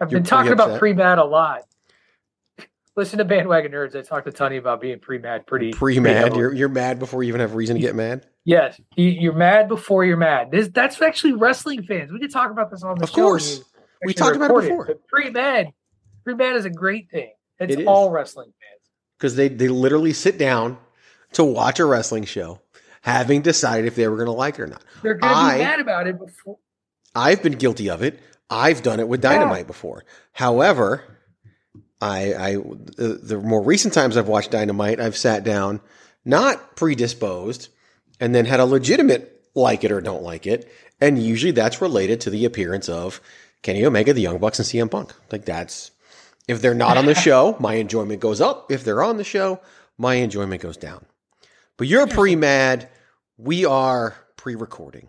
I've been talking about pre mad a lot. Listen to bandwagon nerds. I talked to Tony about being pre mad pretty pre mad. You're you're mad before you even have reason to get mad. Yes, you, you're mad before you're mad. This that's actually wrestling fans. We could talk about this on the Of show. when course. We talked about it before. Pre mad, pre mad is a great thing. It's It all wrestling fans. because they they literally sit down to watch a wrestling show, having decided if they were going to like it or not. They're gonna be mad about it before. I've been guilty of it. I've done it with Dynamite before. However, I, I the, the more recent times I've watched Dynamite, I've sat down, not predisposed, and then had a legitimate like it or don't like it, and usually that's related to the appearance of Kenny Omega, the Young Bucks, and CM Punk. Like that's if they're not on the show, my enjoyment goes up. If they're on the show, my enjoyment goes down. But you're pre mad. We are pre recording.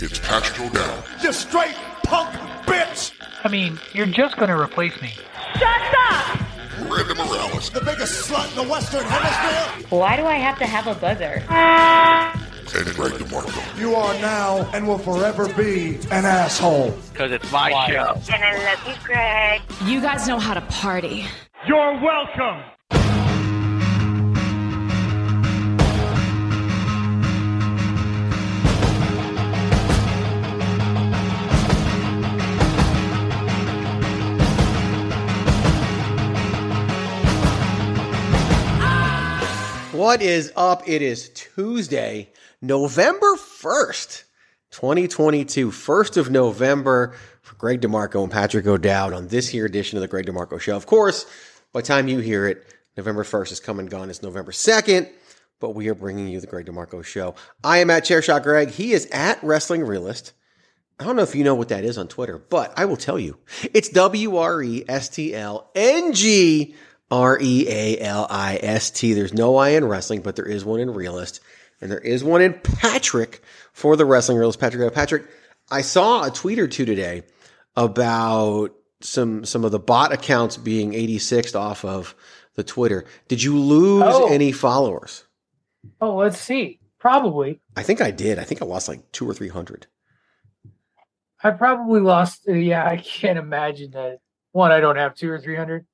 It's Patrick O'Dowd. You straight punk bitch! I mean, you're just gonna replace me. Randy Morales. The biggest slut in the Western Hemisphere. Why do I have to have a buzzer? And Greg DeMarco. You are now and will forever be an asshole. Because it's my show. And I love you, Greg. You guys know how to party. You're welcome! What is up? It is Tuesday, November 1st, 2022. 1st of November for Greg DeMarco and Patrick O'Dowd on this here edition of the Greg DeMarco Show. Of course, by the time you hear it, November 1st is come and gone. It's November 2nd, but we are bringing you the Greg DeMarco Show. I am at Chairshot Greg. He is at Wrestling Realist. I don't know if you know what that is on Twitter, but I will tell you. It's W R E S T L N G R E A L I S T. There's no I in wrestling, but there is one in realist. And there is one in Patrick for the wrestling realist. Patrick, Patrick, I saw a tweet or two today about some some of the bot accounts being 86th off of the Twitter. Did you lose Oh. any followers? Oh, let's see. Probably. I think I did. I think I lost like two or three hundred. I probably lost. Yeah, I can't imagine that. One, I don't have two or three hundred.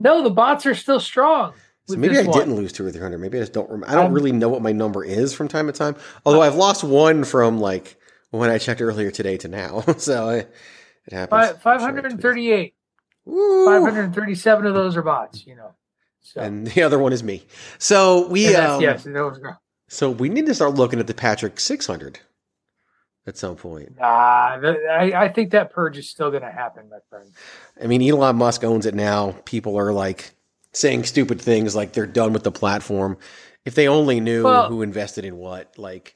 No, the bots are still strong. So maybe I one. didn't lose two or three hundred. Maybe I just don't remember. I don't Um, really know what my number is from time to time. Although I've lost one from like when I checked earlier today to now. so it, happens. Five hundred and thirty-eight. Five hundred and thirty-seven of those are bots. You know. So And the other one is me. So we um, yes, so we need to start looking at the Patrick six hundred at some point. Th- I, I think that purge is still going to happen, my friend. I mean, Elon Musk owns it now. People are like saying stupid things like they're done with the platform. If they only knew Well- who invested in what, like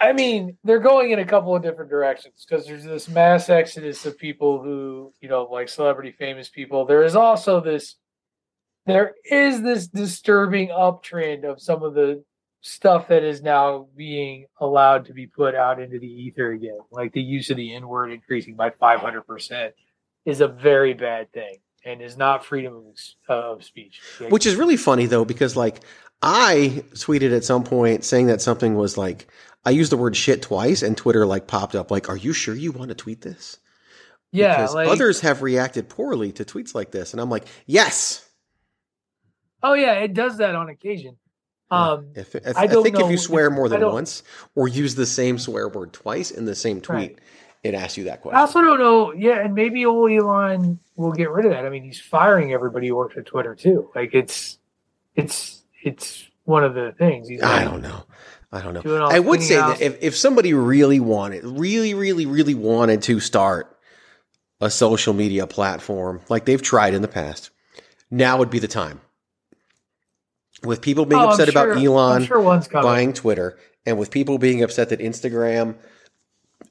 I mean, they're going in a couple of different directions because there's this mass exodus of people who, you know, like celebrity famous people. There is also this, there is this disturbing uptrend of some of the stuff that is now being allowed to be put out into the ether again. Like the use of the N word increasing by 500% is a very bad thing and is not freedom of, of speech. Which is really funny though, because like I tweeted at some point saying that something was like I used the word shit twice, and Twitter like popped up like, "Are you sure you want to tweet this?" Yeah, because like, others have reacted poorly to tweets like this, and I'm like, "Yes." Oh yeah, it does that on occasion. Um, If, if, I I, think if know you if- swear more than once or use the same swear word twice in the same tweet, Right. it asks you that question. I also don't know. Yeah, and maybe old Elon will get rid of that. I mean, he's firing everybody who works at Twitter too. Like it's, it's, it's one of the things. He's I don't know. I don't know. I would say house. that if, if somebody really wanted, really, really, really wanted to start a social media platform like they've tried in the past, now would be the time. With people being Oh, upset about Elon sure buying Twitter, and with people being upset that Instagram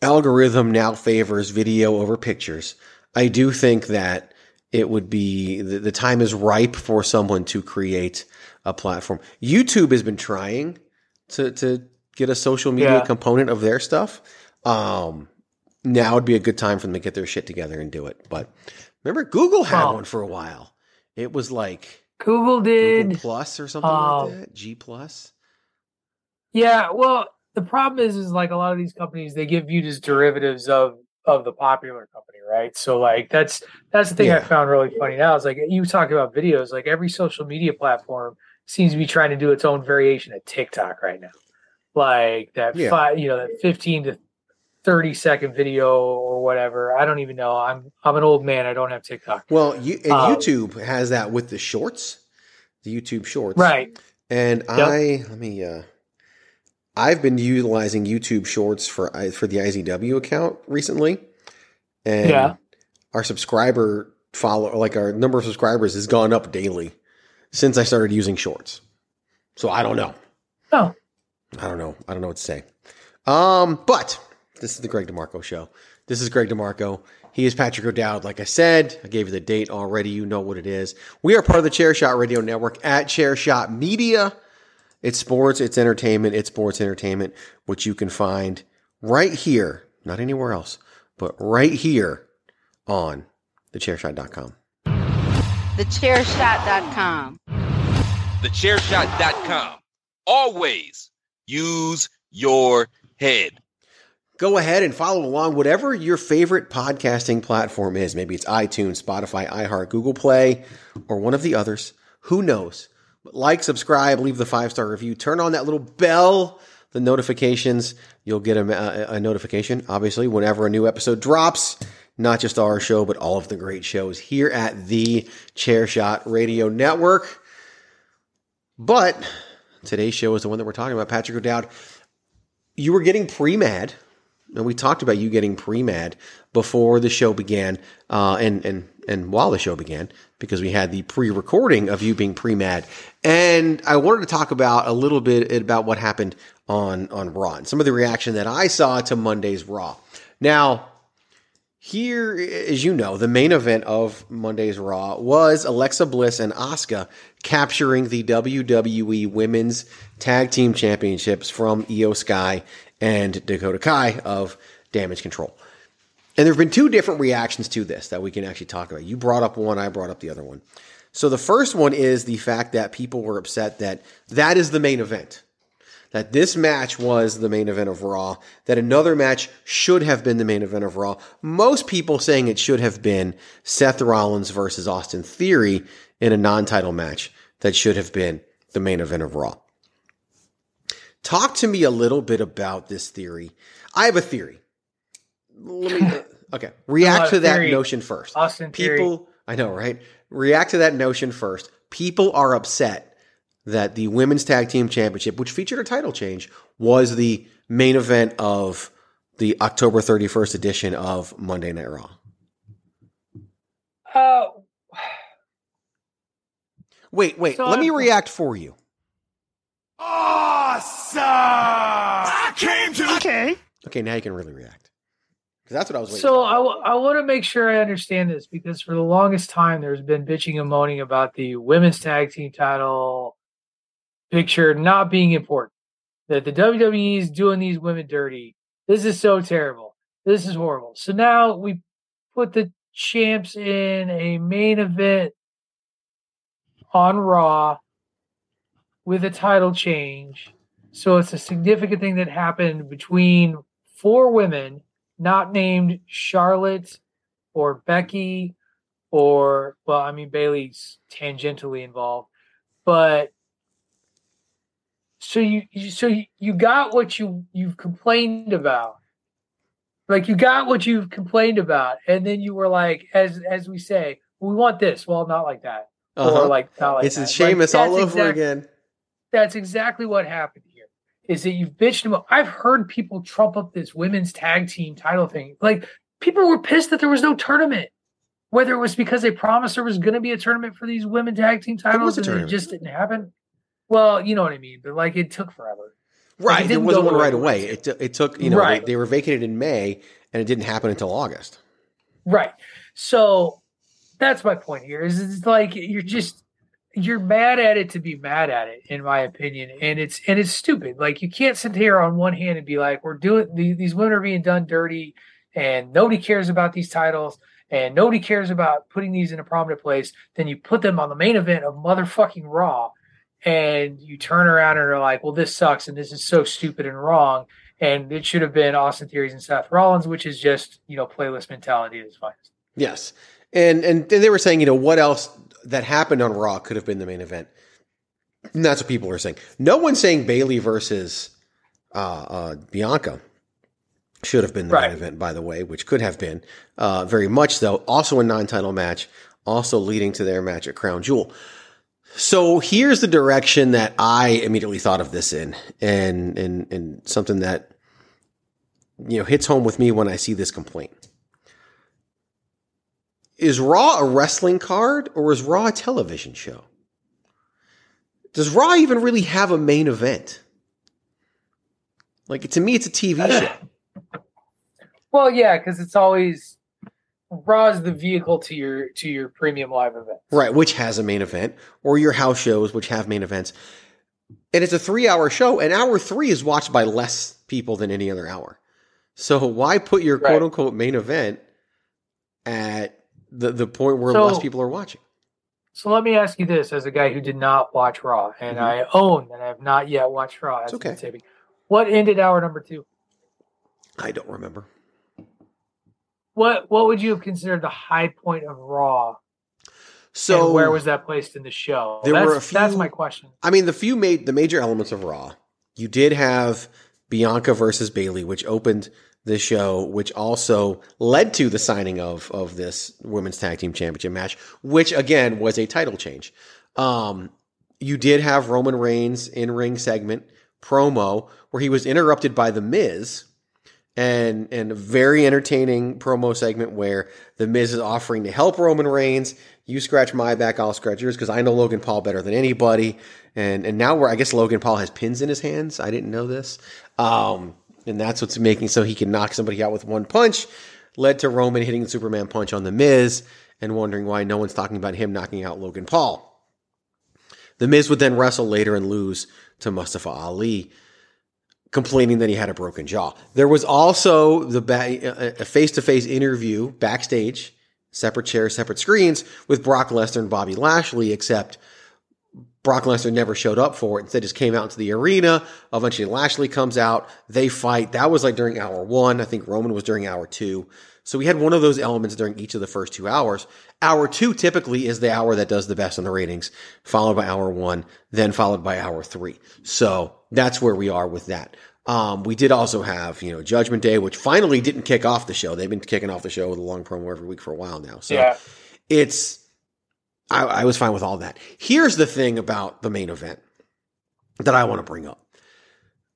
algorithm now favors video over pictures, I do think that it would be the, the time is ripe for someone to create a platform. YouTube has been trying to to get a social media Yeah. component of their stuff. Um, now would be a good time for them to get their shit together and do it. But remember, Google had one for a while. It was like Google did. Google Plus or something um, like that. G Plus. Yeah, well, the problem is, is like a lot of these companies they get viewed as derivatives of of the popular company, right? So like that's that's the thing I found really funny now. Is like you talk about videos, like every social media platform seems to be trying to do its own variation of TikTok right now, like that Yeah. five, you know, that fifteen to thirty second video or whatever. I don't even know. I'm I'm an old man. I don't have TikTok. Well, you, and Um, YouTube has that with the shorts, the YouTube shorts, Right. And I let me. uh I've been utilizing YouTube Shorts for I- for the IZW account recently, and Yeah. our subscriber follow like our number of subscribers has gone up daily since I started using Shorts. So I don't know. Oh. I don't know. I don't know what to say. Um, but this is the Greg DeMarco show. This is Greg DeMarco. He is Patrick O'Dowd. Like I said, I gave you the date already. You know what it is. We are part of the Chair Shot Radio Network at Chair Shot Media. It's sports, it's entertainment, it's sports entertainment, which you can find right here, not anywhere else, but right here on thechairshot.com. TheChairShot.com. TheChairShot.com. Always use your head. Go ahead and follow along whatever your favorite podcasting platform is. Maybe it's iTunes, Spotify, iHeart, Google Play, or one of the others. Who knows? But like, subscribe, leave the five star review, turn on that little bell, the notifications. You'll get a, a, a notification, obviously, whenever a new episode drops. Not just our show, but all of the great shows here at the Chairshot Radio Network. But today's show is the one that we're talking about. Patrick O'Dowd, you were getting pre mad, and we talked about you getting pre mad before the show began, uh, and and and while the show began, because we had the pre recording of you being pre mad, and I wanted to talk about a little bit about what happened on on Raw and some of the reaction that I saw to Monday's Raw. Now. Here, as you know, the main event of Monday's Raw was Alexa Bliss and Asuka capturing the WWE Women's Tag Team Championships from Iyo Sky and Dakota Kai of Damage Control. And there have been two different reactions to this that we can actually talk about. You brought up one, I brought up the other one. So the first one is the fact that people were upset that that is the main event that this match was the main event of Raw, that another match should have been the main event of Raw. Most people saying it should have been Seth Rollins versus Austin Theory in a non title match that should have been the main event of Raw. Talk to me a little bit about this theory. I have a theory. Let me, okay, react to that Theory. notion first. Austin Theory. People, I know, right? React to that notion first. People are upset that the women's tag team championship, which featured a title change, was the main event of the October 31st edition of Monday Night Raw. Uh, Wait, wait, So let me react for you. Awesome! I came to. Okay. Okay, now you can really react. Because that's what I was waiting So for. I, w- I want to make sure I understand this because for the longest time there's been bitching and moaning about the women's tag team title picture not being important. That the WWE is doing these women dirty. This is so terrible. This is horrible. So now we put the champs in a main event on Raw with a title change. So it's a significant thing that happened between four women not named Charlotte or Becky or well, I mean Bayley's tangentially involved, but so you, you so you, you got what you you've complained about like you got what you've complained about and then you were like as as we say we want this well not like that uh-huh. or like not like it's that. Sheamus like, all over again that's exactly what happened here is that you've bitched about i've heard people trump up this women's tag team title thing like people were pissed that there was no tournament whether it was because they promised there was going to be a tournament for these women tag team titles and it just didn't happen well, you know what I mean, but like it took forever. Right, like, it, it wasn't one right away. It, t- it took you know right. they, they were vacated in May, and it didn't happen until August. Right. So that's my point here. Is it's like you're just you're mad at it to be mad at it, in my opinion, and it's and it's stupid. Like you can't sit here on one hand and be like, we're doing these women are being done dirty, and nobody cares about these titles, and nobody cares about putting these in a prominent place. Then you put them on the main event of motherfucking Raw, and you turn around and are like, well, this sucks and this is so stupid and wrong. And it should have been Austin Theories and Seth Rollins, which is just, you know, playlist mentality at its finest. Yes. And and they were saying, you know, what else that happened on Raw could have been the main event. And that's what people are saying. No one's saying Bayley versus uh, uh, Bianca should have been the right. main event, by the way, which could have been uh, very much though. Also a non-title match, also leading to their match at Crown Jewel. So here's the direction that I immediately thought of this in, and and and something that you know hits home with me when I see this complaint. Is Raw a wrestling card or is Raw a television show? Does Raw even really have a main event? Like to me, it's a TV uh, show. Well, yeah, because it's always Raw is the vehicle to your to your premium live event, right? Which has a main event, or your house shows, which have main events. And it's a three hour show, and hour three is watched by less people than any other hour. So why put your right. quote unquote main event at the the point where so, less people are watching? So let me ask you this: as a guy who did not watch Raw, and mm-hmm. I own that I have not yet watched Raw, as okay. What ended hour number two? I don't remember what what would you have considered the high point of Raw? So and where was that placed in the show? There that's, were a few. That's my question. I mean, the few made the major elements of Raw. You did have Bianca versus Bayley, which opened the show, which also led to the signing of of this women's tag team championship match, which again was a title change. Um, you did have Roman Reigns in ring segment promo where he was interrupted by the Miz, and and a very entertaining promo segment where the Miz is offering to help Roman Reigns. You scratch my back, I'll scratch yours because I know Logan Paul better than anybody. And and now we're I guess Logan Paul has pins in his hands. I didn't know this. Um, and that's what's making so he can knock somebody out with one punch. Led to Roman hitting the Superman punch on the Miz and wondering why no one's talking about him knocking out Logan Paul. The Miz would then wrestle later and lose to Mustafa Ali complaining that he had a broken jaw. There was also the ba- a face-to-face interview backstage, separate chairs, separate screens with Brock Lesnar and Bobby Lashley, except Brock Lesnar never showed up for it. Instead, just came out into the arena. Eventually, Lashley comes out. They fight. That was like during hour one. I think Roman was during hour two. So we had one of those elements during each of the first two hours. Hour two typically is the hour that does the best on the ratings, followed by hour one, then followed by hour three. So that's where we are with that. Um, we did also have, you know, Judgment Day, which finally didn't kick off the show. They've been kicking off the show with a long promo every week for a while now. So yeah. it's, I, I was fine with all that. Here's the thing about the main event that I want to bring up.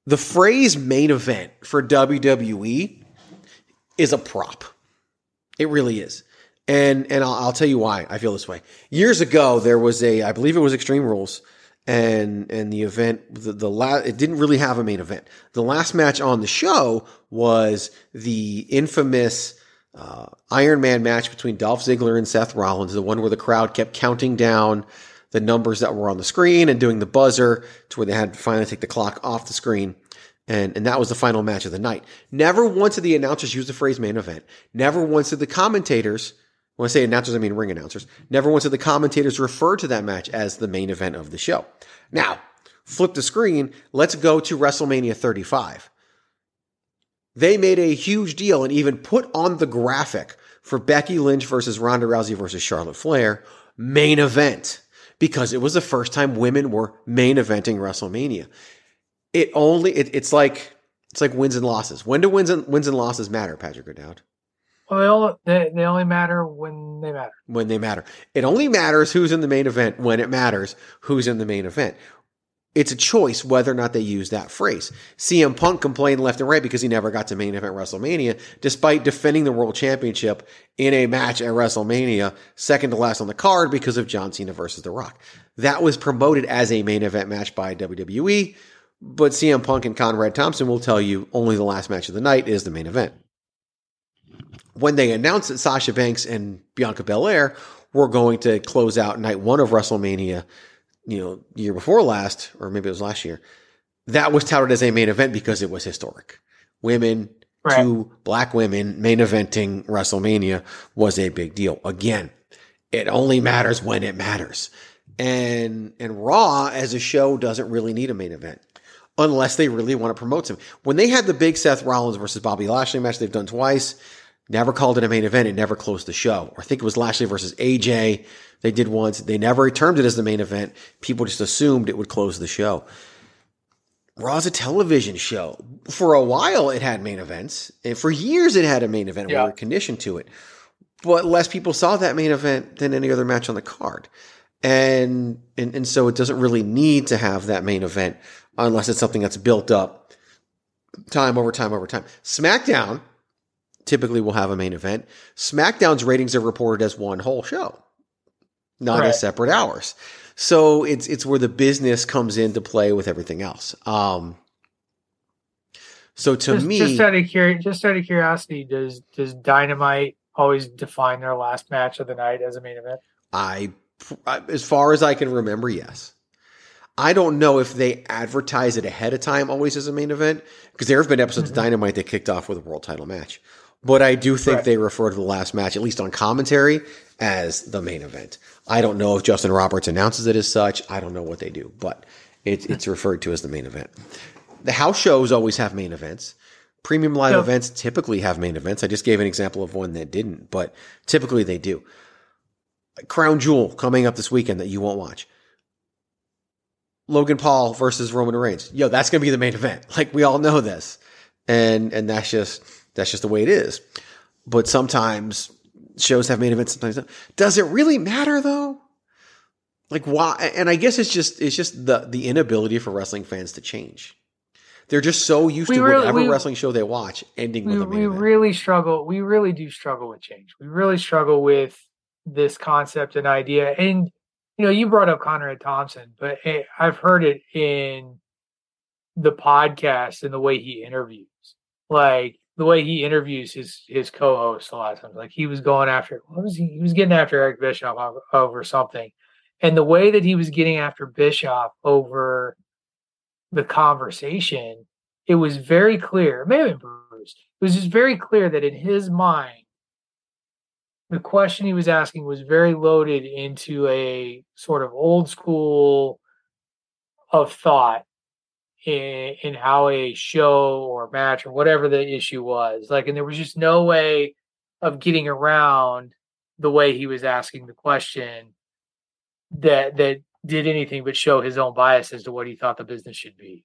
The phrase main event for WWE is a prop. It really is. And and I'll, I'll, tell you why I feel this way. Years ago, there was a, I believe it was Extreme Rules, and and the event, the, the it didn't really have a main event. The last match on the show was the infamous uh, Iron Man match between Dolph Ziggler and Seth Rollins, the one where the crowd kept counting down the numbers that were on the screen and doing the buzzer to where they had to finally take the clock off the screen. And, and that was the final match of the night. Never once did the announcers use the phrase main event. Never once did the commentators, when I say announcers, I mean ring announcers. Never once did the commentators refer to that match as the main event of the show. Now, Flip the screen. Let's go to WrestleMania 35. They made a huge deal and even put on the graphic for Becky Lynch versus Ronda Rousey versus Charlotte Flair main event because it was the first time women were main eventing WrestleMania. It only it, it's like it's like wins and losses. When do wins and wins and losses matter, Patrick O'Dowd? Well, they only, they, they only matter when they matter. When they matter. It only matters who's in the main event when it matters who's in the main event it's a choice whether or not they use that phrase. CM Punk complained left and right because he never got to main event WrestleMania, despite defending the world championship in a match at WrestleMania, second to last on the card because of John Cena versus The Rock. That was promoted as a main event match by WWE, but CM Punk and Conrad Thompson will tell you only the last match of the night is the main event. When they announced that Sasha Banks and Bianca Belair were going to close out night one of WrestleMania you know, year before last, or maybe it was last year, that was touted as a main event because it was historic. Women, right. two black women main eventing WrestleMania was a big deal. Again, it only matters when it matters. And and Raw as a show doesn't really need a main event unless they really want to promote some. When they had the big Seth Rollins versus Bobby Lashley match they've done twice, never called it a main event. It never closed the show. I think it was Lashley versus AJ. They did once. They never termed it as the main event. People just assumed it would close the show. Raw's a television show. For a while, it had main events. And for years, it had a main event. Yeah. We were conditioned to it. But less people saw that main event than any other match on the card. And, and, and so it doesn't really need to have that main event unless it's something that's built up time over time over time. SmackDown typically will have a main event. SmackDown's ratings are reported as one whole show not right. as separate hours. So it's it's where the business comes into play with everything else. Um, so to just, me, just out of just out of curiosity, does does Dynamite always define their last match of the night as a main event? I, as far as I can remember, yes. I don't know if they advertise it ahead of time always as a main event because there have been episodes mm-hmm. of Dynamite that kicked off with a world title match. But I do think right. they refer to the last match, at least on commentary, as the main event. I don't know if Justin Roberts announces it as such. I don't know what they do, but it, it's referred to as the main event. The house shows always have main events. Premium live events typically have main events. I just gave an example of one that didn't, but typically they do. Crown Jewel coming up this weekend that you won't watch. Logan Paul versus Roman Reigns. Yo, that's going to be the main event. Like we all know this. And and that's just that's just the way it is. But sometimes shows have main events sometimes. Does it really matter though? Like why? And I guess it's just it's just the the inability for wrestling fans to change. They're just so used we to really, whatever we, wrestling show they watch ending we, with a main We event. really struggle. We really do struggle with change. We really struggle with this concept and idea. And you know, you brought up Conrad Thompson, but I've heard it in the podcast and the way he interviews. Like the way he interviews his his co-host a lot of times. Like he was going after what was he? He was getting after Eric Bischoff over, something, and the way that he was getting after Bischoff over the conversation, it was very clear. Maybe Bruce. It was just very clear that in his mind, the question he was asking was very loaded into a sort of old school of thought in, in how a show or match or whatever the issue was. Like, and there was just no way of getting around the way he was asking the question that that did anything but show his own bias as to what he thought the business should be.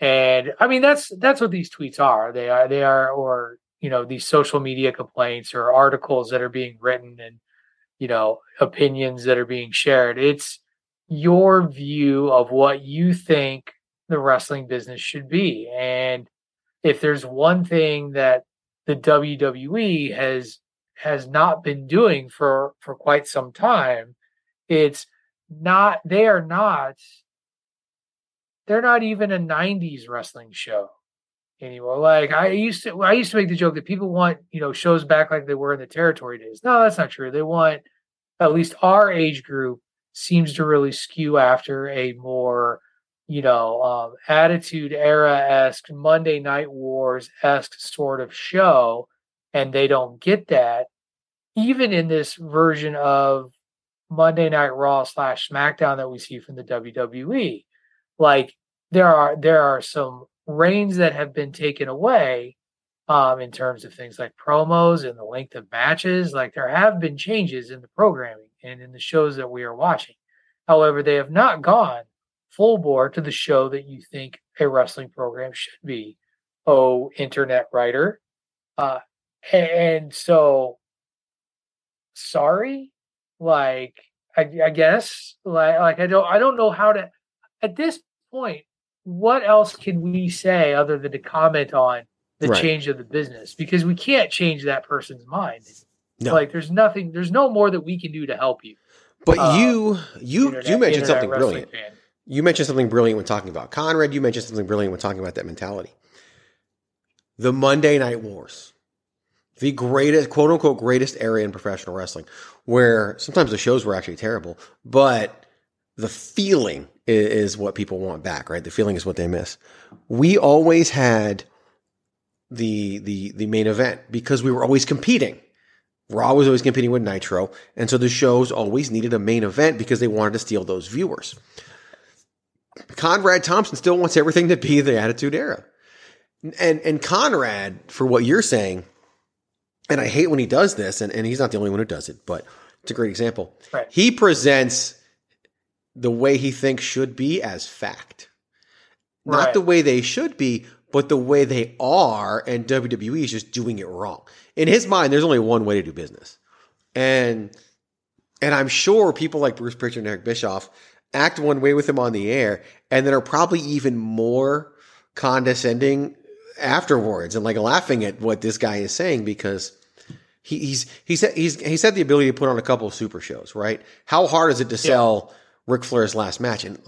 And I mean that's that's what these tweets are. They are they are or you know these social media complaints or articles that are being written and you know opinions that are being shared. It's your view of what you think the wrestling business should be. And if there's one thing that the WWE has has not been doing for for quite some time, it's not they are not they're not even a 90s wrestling show anymore. Like I used to I used to make the joke that people want, you know, shows back like they were in the territory days. No, that's not true. They want at least our age group seems to really skew after a more you know, um, Attitude Era esque, Monday Night Wars esque sort of show, and they don't get that. Even in this version of Monday Night Raw slash SmackDown that we see from the WWE, like there are there are some reins that have been taken away um, in terms of things like promos and the length of matches. Like there have been changes in the programming and in the shows that we are watching. However, they have not gone full bore to the show that you think a wrestling program should be. Oh, internet writer. Uh, and so, sorry, like I, I guess, like like I don't I don't know how to at this point. What else can we say other than to comment on the right. change of the business because we can't change that person's mind. No. Like there's nothing, there's no more that we can do to help you. But uh, you, you, internet, you mentioned something brilliant. Fan. You mentioned something brilliant when talking about Conrad. You mentioned something brilliant when talking about that mentality. The Monday Night Wars, the greatest, quote unquote, greatest area in professional wrestling, where sometimes the shows were actually terrible, but the feeling is, what people want back, right? The feeling is what they miss. We always had the the the main event because we were always competing. Raw was always competing with Nitro, and so the shows always needed a main event because they wanted to steal those viewers. Conrad Thompson still wants everything to be the Attitude Era, and and Conrad, for what you're saying, and I hate when he does this, and, and he's not the only one who does it, but it's a great example. Right. He presents the way he thinks should be as fact, not right. the way they should be, but the way they are, and WWE is just doing it wrong. In his mind, there's only one way to do business, and and I'm sure people like Bruce Prichard and Eric Bischoff act one way with him on the air, and then are probably even more condescending afterwards and like laughing at what this guy is saying because he, he's he's he's he's had the ability to put on a couple of super shows, right? How hard is it to sell yeah. Ric Flair's last match? And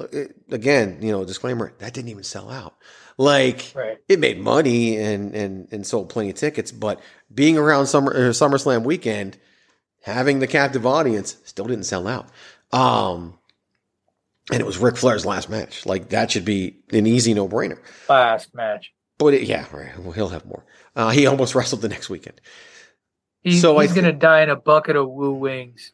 again, you know, disclaimer that didn't even sell out. Like right. it made money and and and sold plenty of tickets, but being around Summer uh, SummerSlam weekend, having the captive audience still didn't sell out. Um, and it was Ric Flair's last match. Like that should be an easy no brainer. Last match. But it, yeah, right. Well, he'll have more. Uh, he almost wrestled the next weekend. He's, so he's going to die in a bucket of woo wings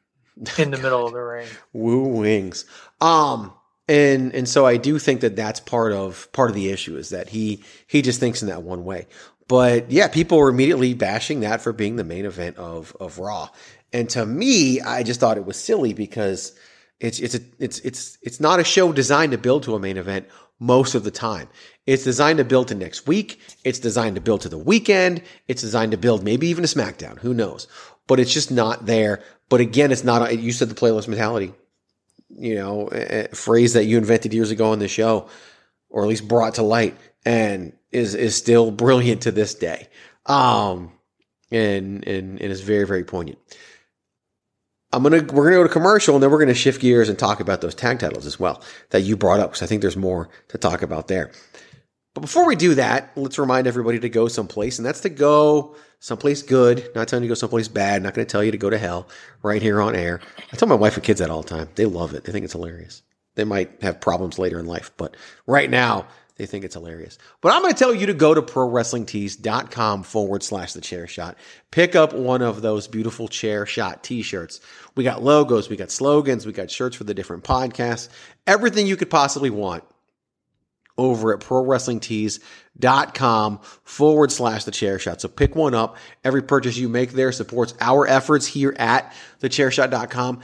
in the middle of the ring. Woo wings. Um, and and so I do think that that's part of part of the issue is that he he just thinks in that one way. But yeah, people were immediately bashing that for being the main event of of Raw. And to me, I just thought it was silly because it's it's a, it's it's it's not a show designed to build to a main event most of the time. It's designed to build to next week. It's designed to build to the weekend. It's designed to build maybe even a SmackDown. Who knows? But it's just not there. But again, it's not. You said the playlist mentality you know, phrase that you invented years ago on the show, or at least brought to light, and is is still brilliant to this day. Um, and and, and is very very poignant. I'm gonna we're gonna go to commercial and then we're gonna shift gears and talk about those tag titles as well that you brought up because I think there's more to talk about there. But before we do that, let's remind everybody to go someplace, and that's to go someplace good. Not telling you to go someplace bad. Not going to tell you to go to hell right here on air. I tell my wife and kids that all the time. They love it. They think it's hilarious. They might have problems later in life, but right now they think it's hilarious. But I'm going to tell you to go to prowrestlingtees.com forward slash the chair shot. Pick up one of those beautiful chair shot t-shirts. We got logos, we got slogans, we got shirts for the different podcasts, everything you could possibly want over at prowrestlingtees.com forward slash the chair shot. So pick one up. Every purchase you make there supports our efforts here at thechairshot.com.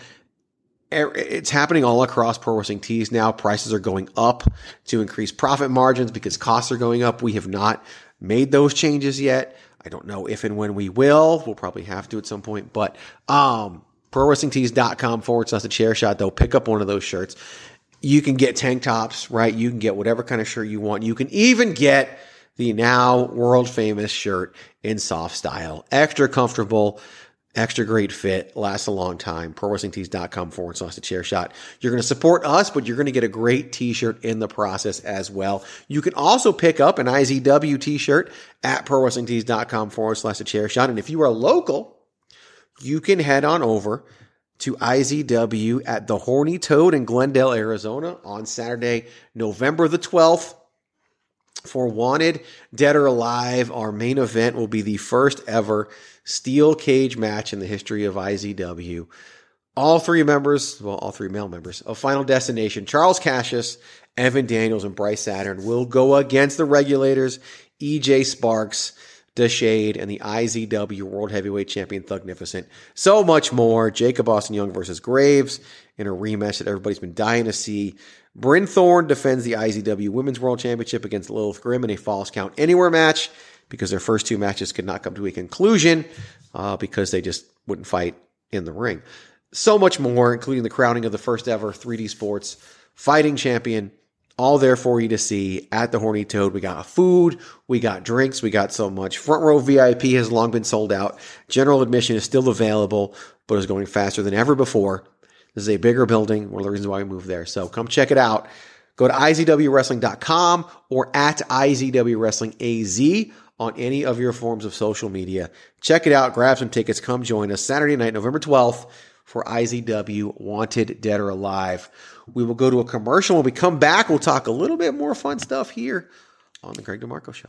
It's happening all across pro wrestling tees now. Prices are going up to increase profit margins because costs are going up. We have not made those changes yet. I don't know if and when we will. We'll probably have to at some point, but, um, prowrestlingtees.com forward slash the chair shot though. Pick up one of those shirts you can get tank tops, right? You can get whatever kind of shirt you want. You can even get the now world famous shirt in soft style. Extra comfortable, extra great fit, lasts a long time. ProWrestlingTees.com forward slash the chair shot. You're going to support us, but you're going to get a great t-shirt in the process as well. You can also pick up an IZW t-shirt at ProWrestlingTees.com forward slash the chair shot. And if you are local, you can head on over to IZW at the Horny Toad in Glendale, Arizona on Saturday, November the 12th. For Wanted, Dead or Alive, our main event will be the first ever steel cage match in the history of IZW. all three members, well, all three male members of Final Destination, Charles Cassius, Evan Daniels, and Bryce Saturn will go against the regulators, EJ Sparks, Deshade, and the IZW World Heavyweight Champion Thugnificent. So much more. Jacob Austin Young versus Graves in a rematch that everybody's been dying to see. Bryn Thorne defends the IZW Women's World Championship against Lilith Grimm in a Falls Count Anywhere match because their first two matches could not come to a conclusion uh, because they just wouldn't fight in the ring. So much more, including the crowning of the first ever 3D Sports fighting champion all there for you to see at the Horny Toad. We got food, we got drinks, we got so much. Front row VIP has long been sold out. General admission is still available, but is going faster than ever before. This is a bigger building, one of the reasons why we moved there. So come check it out. Go to izwwrestling.com or at izwwrestlingaz on any of your forms of social media. Check it out, grab some tickets, come join us Saturday night, November 12th for IZW Wanted Dead or Alive. We will go to a commercial. When we come back, we'll talk a little bit more fun stuff here on the Greg DeMarco Show.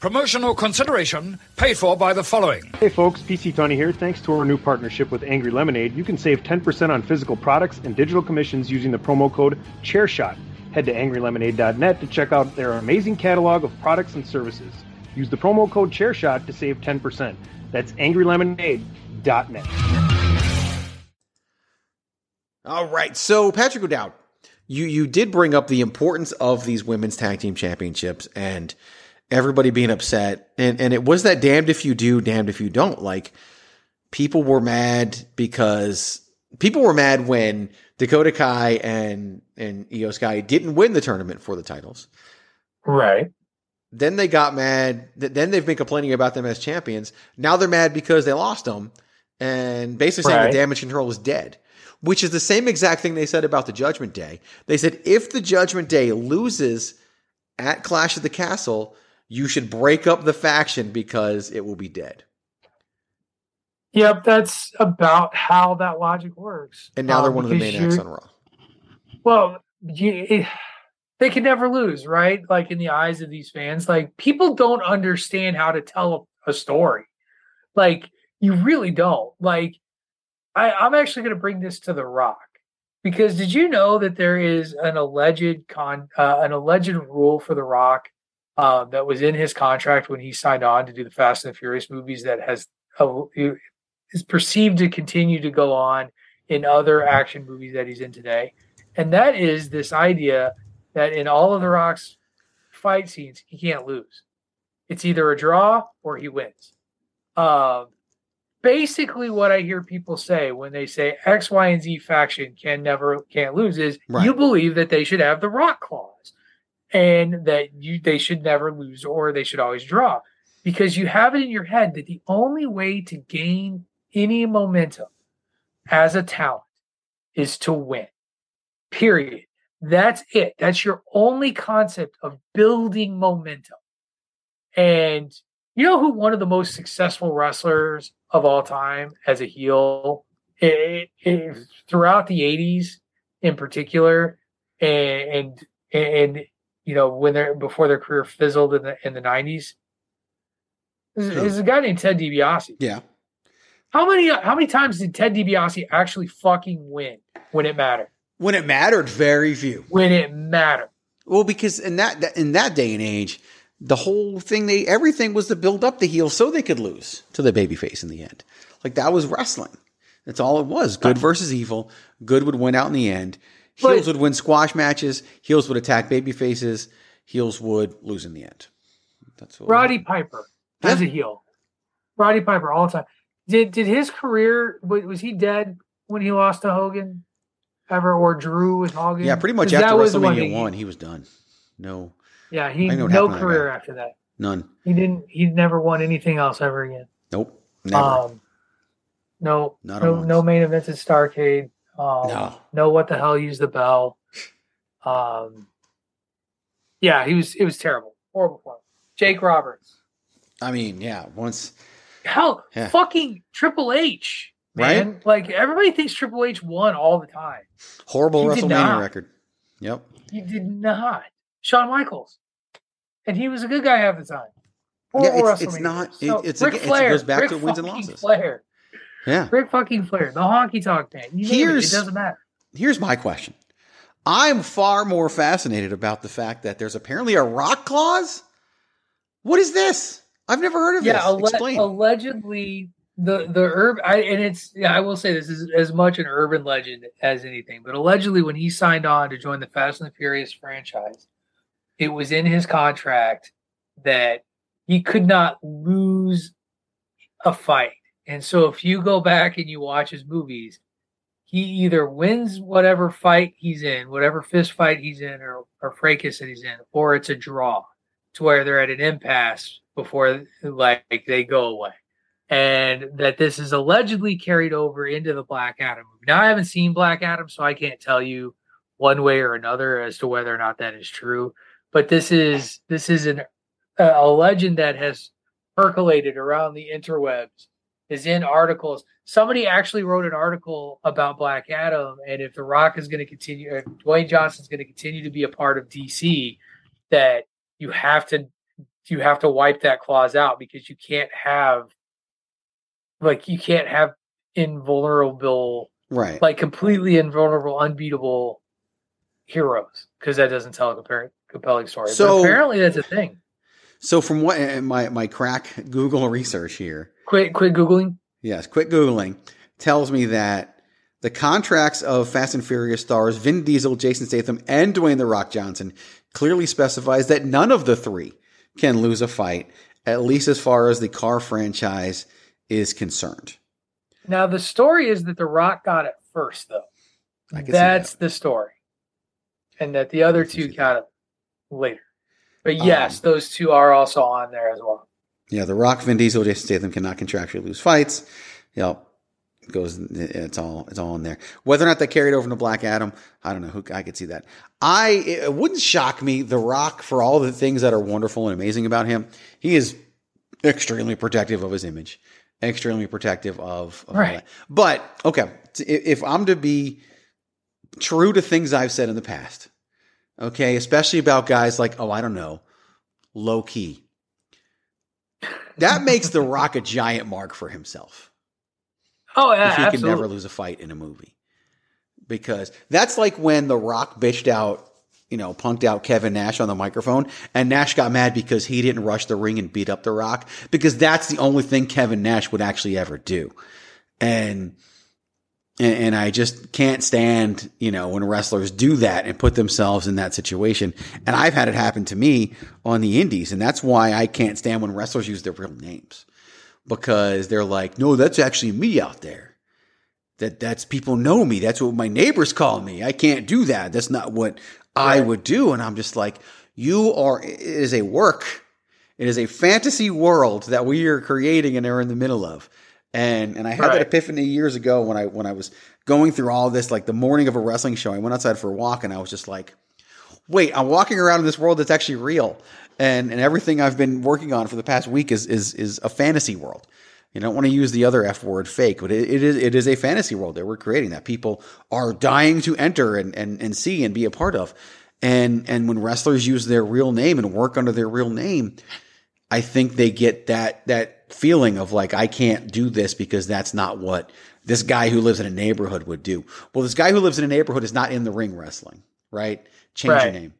Promotional consideration paid for by the following. Hey folks, PC Tunney here. Thanks to our new partnership with Angry Lemonade, you can save 10% on physical products and digital commissions using the promo code ChairShot. Head to angrylemonade.net to check out their amazing catalog of products and services. Use the promo code ChairShot to save 10%. That's angrylemonade.net. All right. So, Patrick O'Dowd, you, you did bring up the importance of these women's tag team championships and everybody being upset. And, and it was that damned if you do, damned if you don't. Like, people were mad because people were mad when Dakota Kai and, and Iyo Sky didn't win the tournament for the titles. Right. Then they got mad. Then they've been complaining about them as champions. Now they're mad because they lost them and basically saying Right. the damage control is dead, which is the same exact thing they said about the Judgment Day. They said if the Judgment Day loses at Clash of the Castle, you should break up the faction because it will be dead. Yep, that's about how that logic works. And now they're Um, one of the main acts on Raw. Well, you, it, they can never lose, right? Like in the eyes of these fans, like people don't understand how to tell a, story. Like you really don't. Like I, I'm actually going to bring this to The Rock because did you know that there is an alleged con, uh, an alleged rule for The Rock um, that was in his contract when he signed on to do the Fast and the Furious movies that has uh, is perceived to continue to go on in other action movies that he's in today and that is this idea that in all of the Rock's fight scenes, he can't lose. It's either a draw or he wins. Um, basically, what I hear people say when they say X, Y, and Z faction can never can't lose is Right. you believe that they should have the Rock clause and that you they should never lose or they should always draw because you have it in your head that the only way to gain any momentum as a talent is to win. Period. That's it. That's your only concept of building momentum. And you know who one of the most successful wrestlers of all time as a heel eh, eh, throughout the 80s in particular and and, and you know when they're before their career fizzled in the in the 90s is, hmm. Who? is a guy named Ted DiBiase. Yeah. How many how many times did Ted DiBiase actually fucking win when it mattered? When it mattered, very few. When it mattered. Well, because in that that- in that day and age, the whole thing they everything was to build up the heel so they could lose to the babyface in the end. Like that was wrestling. That's all it was. Good versus evil. Good would win out in the end. Heels would win squash matches. Heels would attack babyfaces. Heels would lose in the end. That's what Roddy Piper as a heel. Roddy Piper all the time. Did did his career was he dead when he lost to Hogan ever or Drew with Hogan? Yeah, pretty much after was the one WrestleMania he- one, he was done. No, Yeah, he I know what no to that career after that. none. He didn't. He never won anything else ever again. Nope. Never. Um, No, Not no, no main events at Starcade. Um, No. no, what the hell? Use the bell. Um, yeah, he was. It was terrible, horrible. Jake Roberts. I mean, yeah, once Hell, Yeah. fucking Triple H, man. Like everybody thinks Triple H won all the time. horrible He WrestleMania record. Yep. He did not. Shawn Michaels, and he was a good guy half the time. Yeah, Horrible it's- it's WrestleMania. not- So, it's Ric again- it goes back Ric to wins and losses. Flair. Yeah. Ric fucking Flair, the honky tonk man. You name it, it Here's- doesn't matter. Here's my question. I'm far more fascinated about the fact that there's apparently a rock clause. What is this? I've never heard of yeah, this. alle- Explain. allegedly the the herb I and it's yeah, I will say this is as much an urban legend as anything, but allegedly when he signed on to join the Fast and the Furious franchise, it was in his contract that he could not lose a fight. And so if you go back and you watch his movies, he either wins whatever fight he's in, whatever fist fight he's in or, or fracas that he's in, or it's a draw to where they're at an impasse before like they go away. And that this is allegedly carried over into the Black Adam movie. Now I haven't seen Black Adam, so I can't tell you one way or another as to whether or not that is true. But this is this is an a legend that has percolated around the interwebs is in articles. Somebody actually wrote an article about Black Adam, and if The Rock is going to continue, if Dwayne Johnson is going to continue to be a part of DC, that you have to you have to wipe that clause out because you can't have like you can't have invulnerable, right. like completely invulnerable, unbeatable heroes because that doesn't tell a compelling story. So- but apparently that's a thing. So from what eh, eh, my my crack Google research here, Quit quit googling. yes, quick googling tells me that the contracts of Fast and Furious stars Vin Diesel, Jason Statham, and Dwayne the Rock Johnson clearly specifies that none of the three can lose a fight, at least as far as the car franchise is concerned. Now the story is that The Rock got it first, though. I can see That's the story, and that the other two got it later. But yes, Um, those two are also on there as well. Yeah, The Rock, Vin Diesel, Jason Statham cannot contractually lose fights. Yep. It goes it's all it's all in there. Whether or not they carried over into Black Adam, I don't know. Who I could see that. I it wouldn't shock me. The Rock, for all the things that are wonderful and amazing about him, he is extremely protective of his image, extremely protective of, of Right. that. But okay, if I'm to be true to things I've said in the past, okay, especially about guys like oh I don't know, low key. That makes The Rock a giant mark for himself Oh yeah, if he absolutely. can never lose a fight in a movie. Because that's like when The Rock bitched out, you know, punked out Kevin Nash on the microphone, and Nash got mad because he didn't rush the ring and beat up The Rock, because that's the only thing Kevin Nash would actually ever do. And and, and I just can't stand, you know, when wrestlers do that and put themselves in that situation. And I've had it happen to me on the indies, and that's why I can't stand when wrestlers use their real names because they're like, no, that's actually me out there. That that's people know me. That's what my neighbors call me. I can't do that. That's not what I would do. And I'm just like, you are. It is a work. It is a fantasy world that we are creating and are in the middle of. And and I had that epiphany years ago when I when I was going through all this, like the morning of a wrestling show. I went outside for a walk and I was just like, wait, I'm walking around in this world that's actually real. And and everything I've been working on for the past week is is is a fantasy world. You don't want to use the other F word fake, but it, it is it is a fantasy world that we're creating that people are dying to enter and, and, and see and be a part of. And and when wrestlers use their real name and work under their real name, I think they get that that feeling of like I can't do this because that's not what this guy who lives in a neighborhood would do. Well, this guy who lives in a neighborhood is not in the ring wrestling, right? Change Right. your name.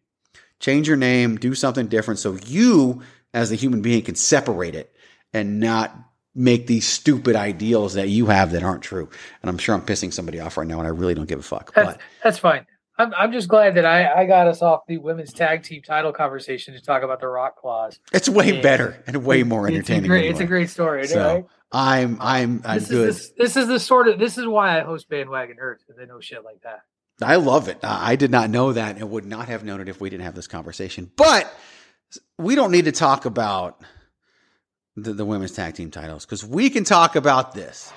Change your name, do something different so you as a human being can separate it and not make these stupid ideals that you have that aren't true. And I'm sure I'm pissing somebody off right now and I really don't give a fuck. That's, But that's fine. I'm, I'm just glad that I, I got us off the women's tag team title conversation to talk about the Rock Clause. it's way Yeah. better and way more It's a entertaining. great, it's a great story, So right? I'm I'm I'm This good. is this, this is the sort of this is why I host Bandwagon Nerds because I know shit like that. I love it. I I did not know that and would not have known it if we didn't have this conversation. But we don't need to talk about the, the women's tag team titles because we can talk about this.